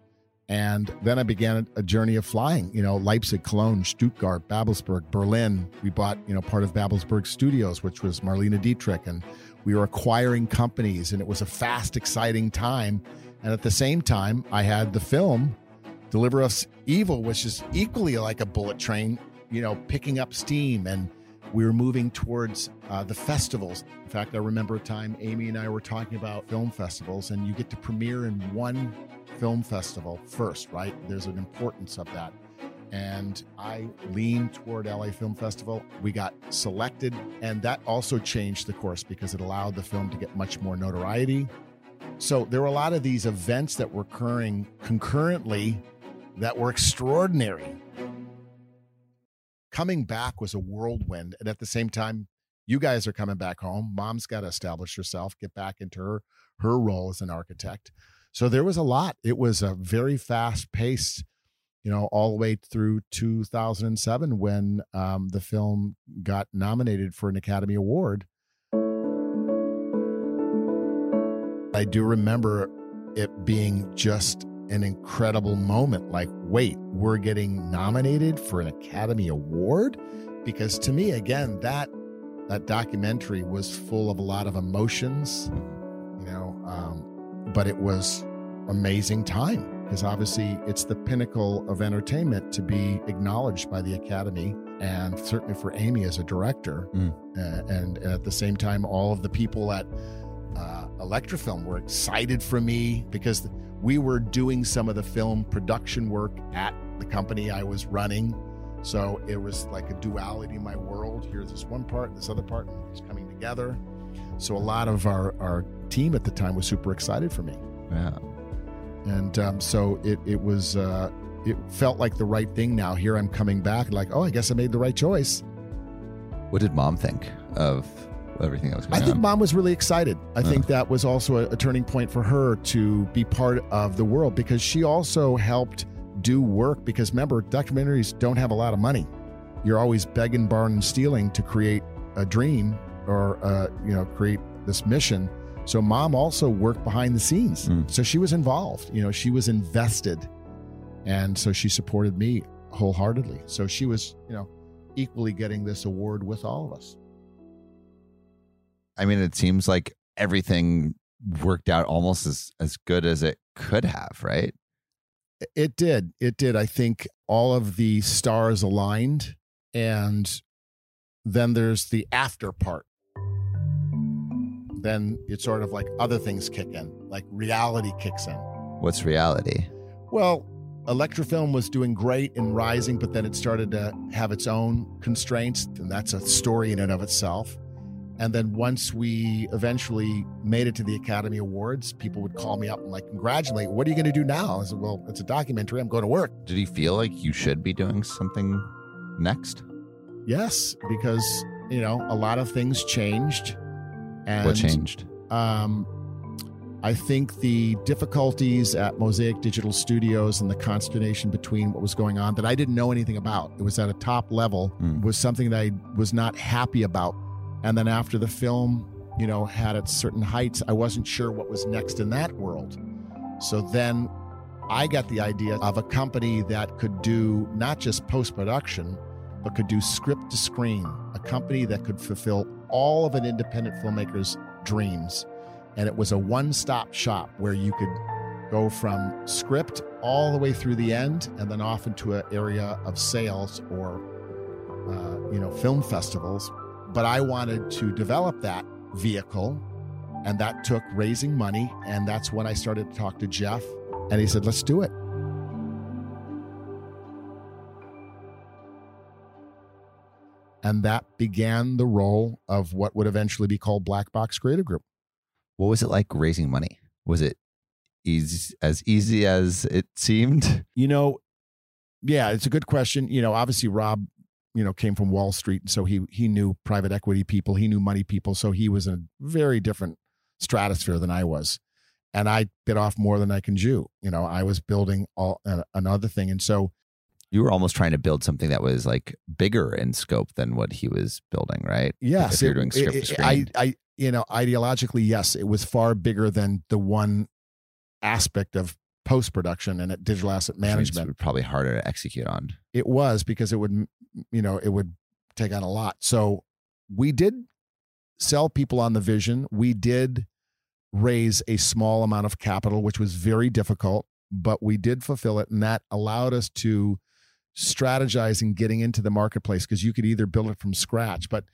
And then I began a journey of flying, you know, Leipzig, Cologne, Stuttgart, Babelsberg, Berlin. We bought, you know, part of Babelsberg Studios, which was Marlene Dietrich. And we were acquiring companies, and it was a fast, exciting time. And at the same time, I had the film Deliver Us Evil, which is equally like a bullet train, you know, picking up steam. And we were moving towards uh, the festivals. In fact, I remember a time Amy and I were talking about film festivals, and you get to premiere in one film festival first, right? There's an importance of that. And I leaned toward LA Film Festival. We got selected, and that also changed the course because it allowed the film to get much more notoriety. So there were a lot of these events that were occurring concurrently that were extraordinary. Coming back was a whirlwind. And at the same time, you guys are coming back home. Mom's got to establish herself, get back into her her role as an architect. So there was a lot. It was a very fast paced, you know, all the way through 2007 when um, the film got nominated for an Academy Award. I do remember it being just an incredible moment. Like, wait, we're getting nominated for an Academy Award? Because to me, again, that that documentary was full of a lot of emotions, you know, um, but it was amazing time because obviously it's the pinnacle of entertainment to be acknowledged by the Academy and certainly for Amy as a director. Mm. Uh, and, and at the same time, all of the people at uh, Electrofilm were excited for me because we were doing some of the film production work at the company I was running. So it was like a duality in my world. Here's this one part, this other part, and it's coming together. So a lot of our, our team at the time was super excited for me. Yeah. And um, so it, it was, uh, it felt like the right thing now. Here I'm coming back, like, oh, I guess I made the right choice. What did mom think of everything that was I think on? mom was really excited. I think that was also a, a turning point for her to be part of the world because she also helped do work. Because remember, documentaries don't have a lot of money. You're always begging, and stealing to create a dream or uh, you know create this mission. So mom also worked behind the scenes. Mm. So she was involved. You know, she was invested, and so she supported me wholeheartedly. So she was you know equally getting this award with all of us. I mean, it seems like everything worked out almost as, as good as it could have, right? It did. It did. I think all of the stars aligned. And then there's the after part. Then it's sort of like other things kick in, like reality kicks in. What's reality? Well, Electrofilm was doing great and rising, but then it started to have its own constraints. And that's a story in and of itself. And then once we eventually made it to the Academy Awards, people would call me up and like congratulate. What are you going to do now? I said, well, it's a documentary. I'm going to work. Did you feel like you should be doing something next? Yes, because you know a lot of things changed. And what changed? Um, I think the difficulties at Mosaic Digital Studios and the consternation between what was going on that I didn't know anything about. It was at a top level. Mm. Was something that I was not happy about. And then after the film, you know, had its certain heights, I wasn't sure what was next in that world. So then I got the idea of a company that could do not just post production, but could do script to screen, a company that could fulfill all of an independent filmmaker's dreams. And it was a one stop shop where you could go from script all the way through the end and then off into an area of sales or, uh, you know, film festivals. But I wanted to develop that vehicle, and that took raising money. And that's when I started to talk to Jeff, and he said, let's do it. And that began the role of what would eventually be called Black Box Creative Group. What was it like raising money? Was it easy, as easy as it seemed? You know, yeah, it's a good question. You know, obviously Rob, you know, came from Wall Street, and so he he knew private equity people, he knew money people, so he was in a very different stratosphere than I was. And I bit off more than I can chew. You know, I was building all uh, another thing, and so You were almost trying to build something that was like bigger in scope than what he was building, right? yes, you're doing script it- it- I. I, you know, ideologically, yes, it was far bigger than the one aspect of post production and at digital asset management. Probably harder to execute on. it was because it would you know it would take on a lot so we did sell people on the vision we did raise a small amount of capital which was very difficult but we did fulfill it and that allowed us to strategize in getting into the marketplace because you could either build it from scratch but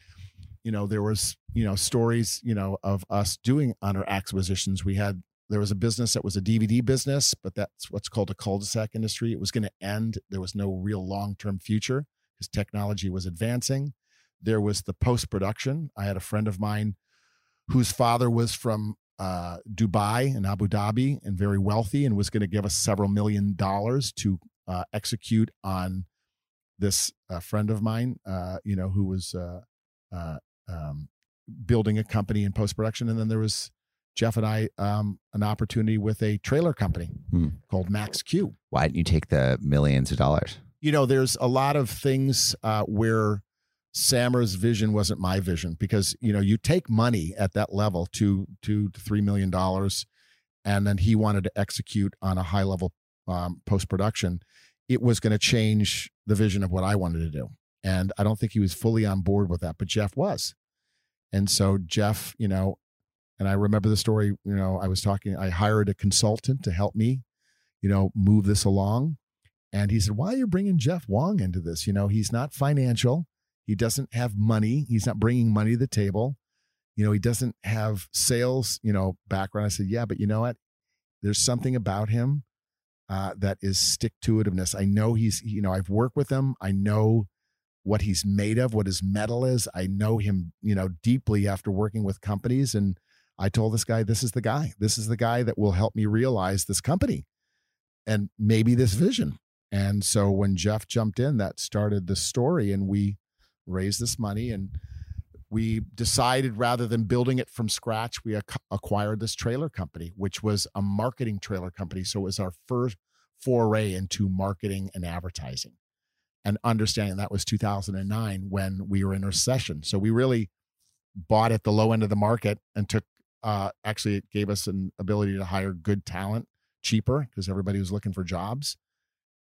you know there was you know stories you know of us doing under acquisitions we had there was a business that was a DVD business, but that's what's called a cul-de-sac industry. It was going to end. There was no real long-term future because technology was advancing. There was the post-production. I had a friend of mine whose father was from uh, Dubai and Abu Dhabi and very wealthy and was going to give us several million dollars to uh, execute on this uh, friend of mine, uh, you know, who was uh, uh, um, building a company in post-production. And then there was Jeff and I um, an opportunity with a trailer company Hmm. called Max Q. Why didn't you take the millions of dollars? You know, there's a lot of things uh, where Sammer's vision wasn't my vision because you know you take money at that level, two two to three million dollars, and then he wanted to execute on a high level um, post production. It was going to change the vision of what I wanted to do, and I don't think he was fully on board with that, but Jeff was. And so Jeff, you know, and I remember the story, you know, I was talking, I hired a consultant to help me, you know, move this along. And he said, Why are you bringing Jeff Wong into this? You know, he's not financial. He doesn't have money. He's not bringing money to the table. you know, he doesn't have sales, you know, background. I said, yeah, but you know what? There's something about him uh, that is stick to itiveness. I know he's, you know, I've worked with him. I know what he's made of, what his metal is. I know him, you know, deeply after working with companies. And I told this guy, this is the guy. This is the guy that will help me realize this company and maybe this vision. And so when Jeff jumped in, that started the story, and we raised this money and we decided rather than building it from scratch, we ac- acquired this trailer company, which was a marketing trailer company. So it was our first foray into marketing and advertising and understanding that was 2009 when we were in recession. So we really bought at the low end of the market and took, uh, actually, it gave us an ability to hire good talent cheaper because everybody was looking for jobs.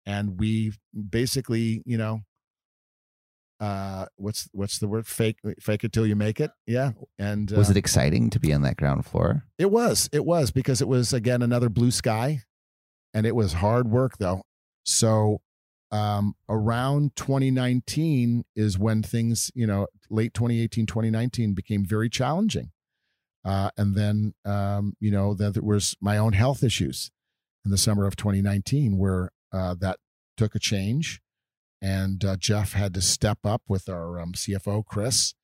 And we basically, you know, uh what's what's the word? Fake fake it till you make it. Yeah and Was uh, it exciting to be on that ground floor? it was it was because it was again another blue sky and it was hard work though. So um around 2019 is when things you know late 2018 2019 became very challenging. Uh and then um you know then there was my own health issues in the summer of 2019 where uh that took a change and uh, Jeff had to step up with our um, CFO Chris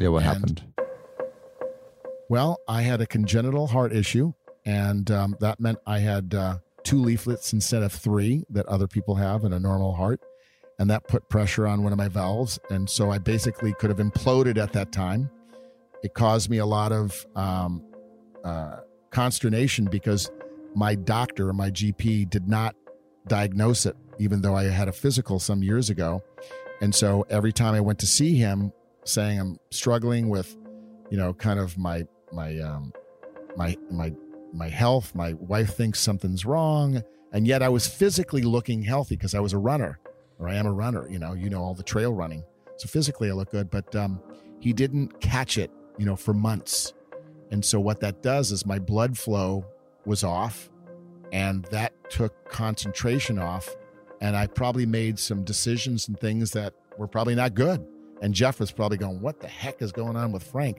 Yeah, what And- happened? Well, I had a congenital heart issue, and um, that meant I had uh, two leaflets instead of three that other people have in a normal heart. And that put pressure on one of my valves. And so I basically could have imploded at that time. It caused me a lot of um, uh, consternation because my doctor, my GP, did not diagnose it, even though I had a physical some years ago. And so every time I went to see him, saying I'm struggling with, you know, kind of my my um my my my health my wife thinks something's wrong. And yet i was physically looking healthy because i was a runner or i am a runner you know you know all the trail running. So physically i look good but um he didn't catch it you know for months. And so what that does is my blood flow was off and that took concentration off and i probably made some decisions and things that were probably not good. And jeff was probably going what the heck is going on with frank?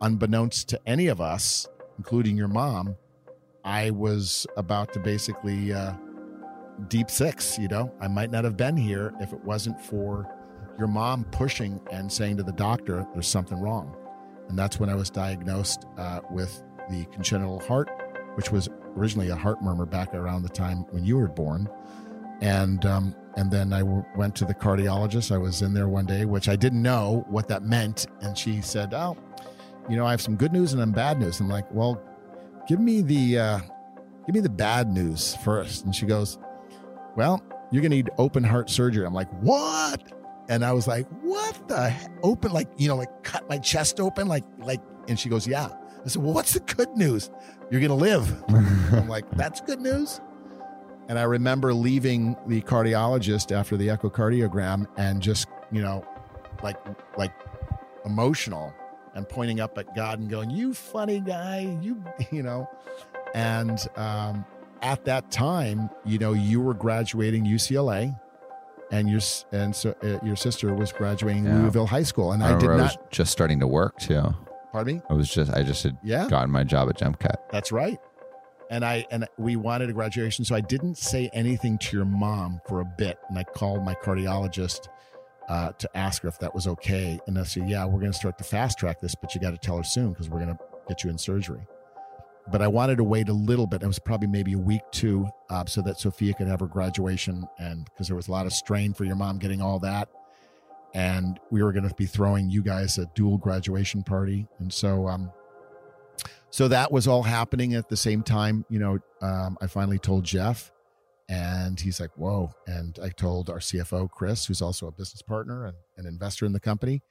Unbeknownst to any of us, including your mom, I was about to basically uh, deep six. You know, I might not have been here if it wasn't for your mom pushing and saying to the doctor, "There's something wrong," and that's when I was diagnosed uh, with the congenital heart, which was originally a heart murmur back around the time when you were born, and um, and then I w- went to the cardiologist. I was in there one day, which I didn't know what that meant, and she said, "Oh." you know, I have some good news and some bad news. I'm like, well, give me the uh, give me the bad news first. And she goes, well, you're gonna need open heart surgery. I'm like, what? And I was like, what the he- open? Like, you know, like cut my chest open, like like. And she goes, yeah. I said, well, what's the good news? You're gonna live. I'm like, that's good news. And I remember leaving the cardiologist after the echocardiogram and just, you know, like like emotional and pointing up at God and going, "You funny guy, you you know." And um, at that time, you know, you were graduating UCLA, and your and so uh, your sister was graduating Yeah. Louisville High School, and I, I, did not. just starting to work too. Pardon me. I was just I just had Yeah, gotten my job at Jump Cut. that's right. And I and we wanted a graduation, so I didn't say anything to your mom for a bit, and I called my cardiologist uh, to ask her if that was okay. And I said, "Yeah, we're going to start to fast track this, but you got to tell her soon because we're going to get you in surgery." But I wanted to wait a little bit. It was probably maybe a week two, uh, so that Sophia could have her graduation, and because there was a lot of strain for your mom getting all that, and we were going to be throwing you guys a dual graduation party, and so um, so that was all happening at the same time. You know, um, I finally told Jeff, and he's like, "Whoa!" And I told our CFO Chris, who's also a business partner and an investor in the company,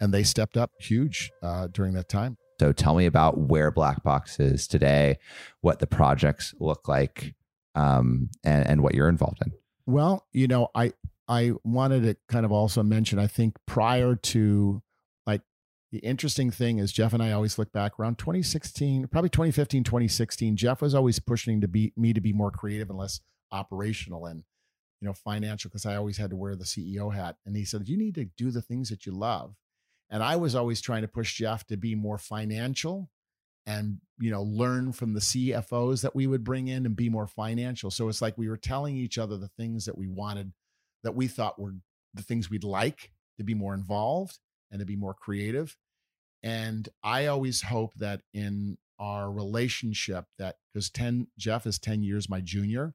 and they stepped up huge uh, during that time. So tell me about where Black Box is today, what the projects look like, um, and, and what you're involved in. Well, you know, I I wanted to kind of also mention. I think prior to like the interesting thing is Jeff and I always look back around 2016, probably 2015, 2016. Jeff was always pushing to be me to be more creative and less operational and you know financial because I always had to wear the CEO hat. And he said, "You need to do the things that you love." And I was always trying to push Jeff to be more financial and you know learn from the CFOs that we would bring in and be more financial. So it's like we were telling each other the things that we wanted that we thought were the things we'd like to be more involved and to be more creative. And I always hope that in our relationship that because 10 Jeff is 10 years my junior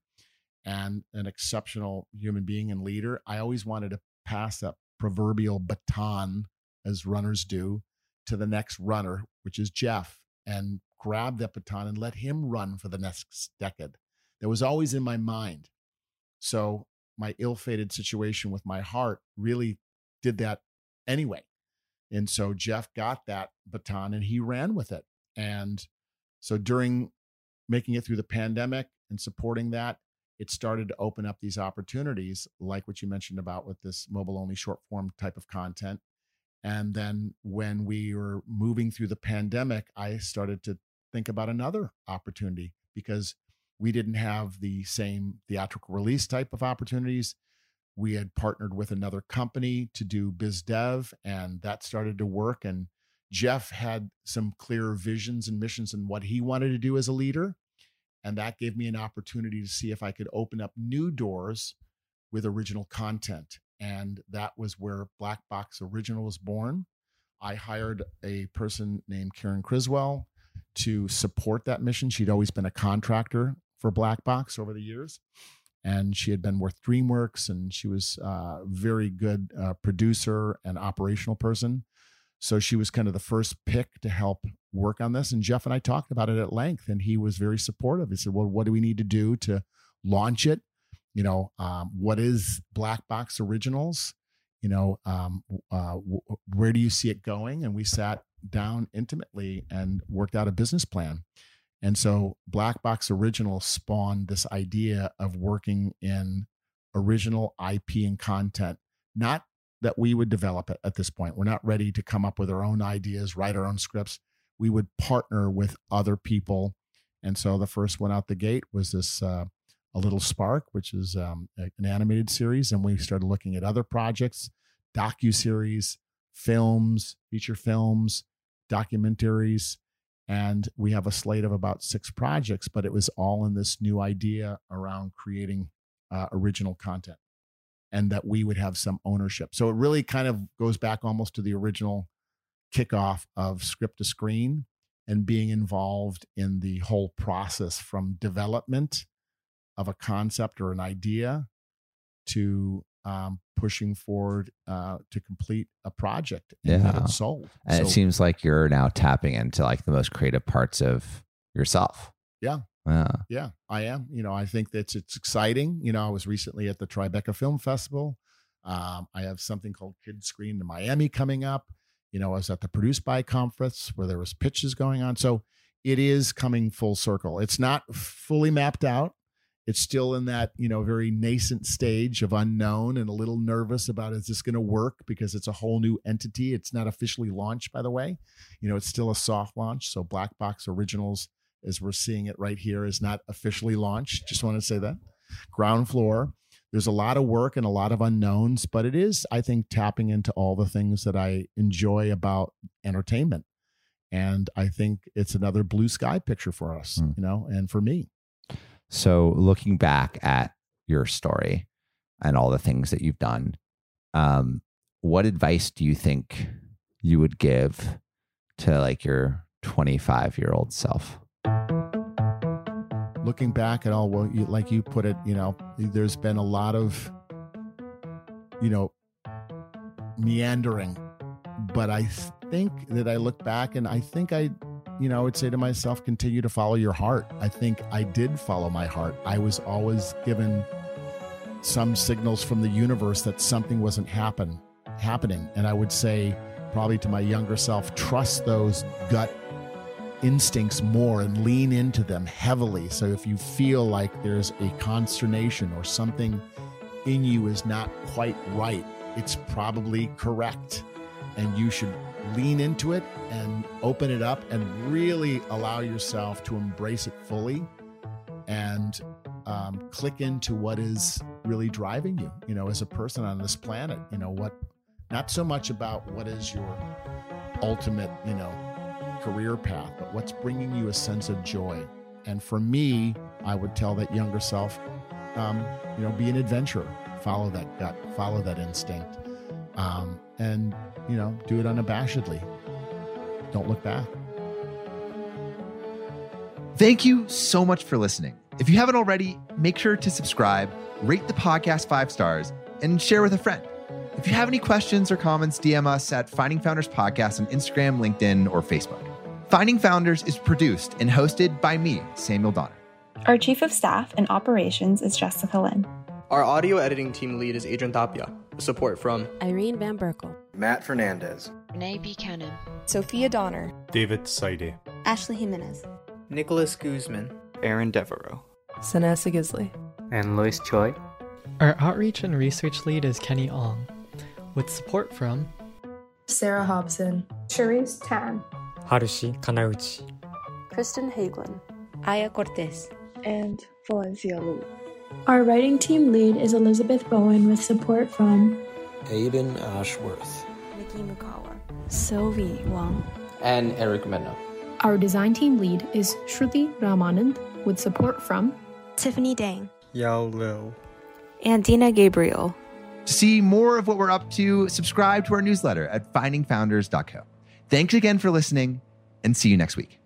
and an exceptional human being and leader, I always wanted to pass that proverbial baton as runners do to the next runner, which is Jeff and grab that baton and let him run for the next decade. That was always in my mind. So my ill-fated situation with my heart really did that anyway. And so Jeff got that baton and he ran with it. And so during making it through the pandemic and supporting that, it started to open up these opportunities, like what you mentioned about with this mobile only short form type of content. And then when we were moving through the pandemic, I started to think about another opportunity because we didn't have the same theatrical release type of opportunities. We had partnered with another company to do biz dev, and that started to work. And Jeff had some clear visions and missions and what he wanted to do as a leader. And that gave me an opportunity to see if I could open up new doors with original content and that was where Black Box Original was born. I hired a person named Karen Criswell to support that mission. She'd always been a contractor for Black Box over the years, and she had been with DreamWorks, and she was a very good uh, producer and operational person. So she was kind of the first pick to help work on this. And Jeff and I talked about it at length, and he was very supportive. He said, "Well, what do we need to do to launch it?" you know um, what is black box originals you know um, uh, w- where do you see it going and we sat down intimately and worked out a business plan and so black box original spawned this idea of working in original ip and content not that we would develop it at this point. We're not ready to come up with our own ideas write our own scripts. We would partner with other people. And so the first one out the gate was this uh, a Little Spark, which is um, an animated series, and we started looking at other projects, docu series, films, feature films, documentaries, and we have a slate of about six projects. But it was all in this new idea around creating uh, original content, and that we would have some ownership. So it really kind of goes back almost to the original kickoff of script to screen and being involved in the whole process from development of a concept or an idea to um, pushing forward uh, to complete a project and yeah. get it sold. And so, it seems like you're now tapping into like the most creative parts of yourself. Yeah. Yeah. Yeah, I am. You know, I think that it's exciting. You know, I was recently at the Tribeca Film Festival. Um, I have something called Kidscreen in Miami coming up. You know, I was at the Produced By conference where there was pitches going on. So it is coming full circle. It's not fully mapped out it's still in that you know very nascent stage of unknown and a little nervous about is this going to work? Because it's a whole new entity. It's not officially launched by the way. You know it's still a soft launch so black box originals as we're seeing it right here is not officially launched. Just want to say that. Ground floor there's a lot of work and a lot of unknowns but it is i think tapping into all the things that i enjoy about entertainment. And i think it's another blue sky picture for us mm. you know and for me so, looking back at your story and all the things that you've done, um, what advice do you think you would give to like your 25 year old self? Looking back at all, well, you, like you put it, you know, there's been a lot of, you know, meandering, but I think that I look back and I think I you know, I would say to myself, continue to follow your heart. I think I did follow my heart. I was always given some signals from the universe that something wasn't happen happening. And I would say probably to my younger self, trust those gut instincts more and lean into them heavily. So if you feel like there's a consternation or something in you is not quite right, it's probably correct. And you should lean into it and open it up and really allow yourself to embrace it fully and um, click into what is really driving you you know as a person on this planet you know what Not so much about what is your ultimate, you know, career path, but what's bringing you a sense of joy. And for me, I would tell that younger self, um, you know, be an adventurer, follow that gut, follow that instinct, um, and you know, do it unabashedly. Don't look back. Thank you so much for listening. If you haven't already, make sure to subscribe, rate the podcast five stars, and share with a friend. If you have any questions or comments, DM us at Finding Founders Podcast on Instagram, LinkedIn, or Facebook. Finding Founders is produced and hosted by me, Samuel Donner. Our Chief of Staff and Operations is Jessica Lynn. Our audio editing team lead is Adrian Tapia. Support from Irene Van Berkel, Matt Fernandez, Renee Buchanan, Sophia Donner, David Saide, Ashley Jimenez, Nicholas Guzman, Aaron Devereaux, Sanessa Gisley, and Lois Choi. Our outreach and research lead is Kenny Ong, with support from Sarah Hobson, Cherise Tan, Harushi Kanauchi, Kristen Hagelin, Aya Cortez, and Valencia Lu. Our writing team lead is Elizabeth Bowen with support from Aiden Ashworth, Nikki Mukawa, Sylvie Wang, and Eric Mena. Our design team lead is Shruti Ramanand with support from Tiffany Dang, Yao Liu, and Dina Gabriel. To see more of what we're up to, subscribe to our newsletter at findingfounders.co. Thanks again for listening and see you next week.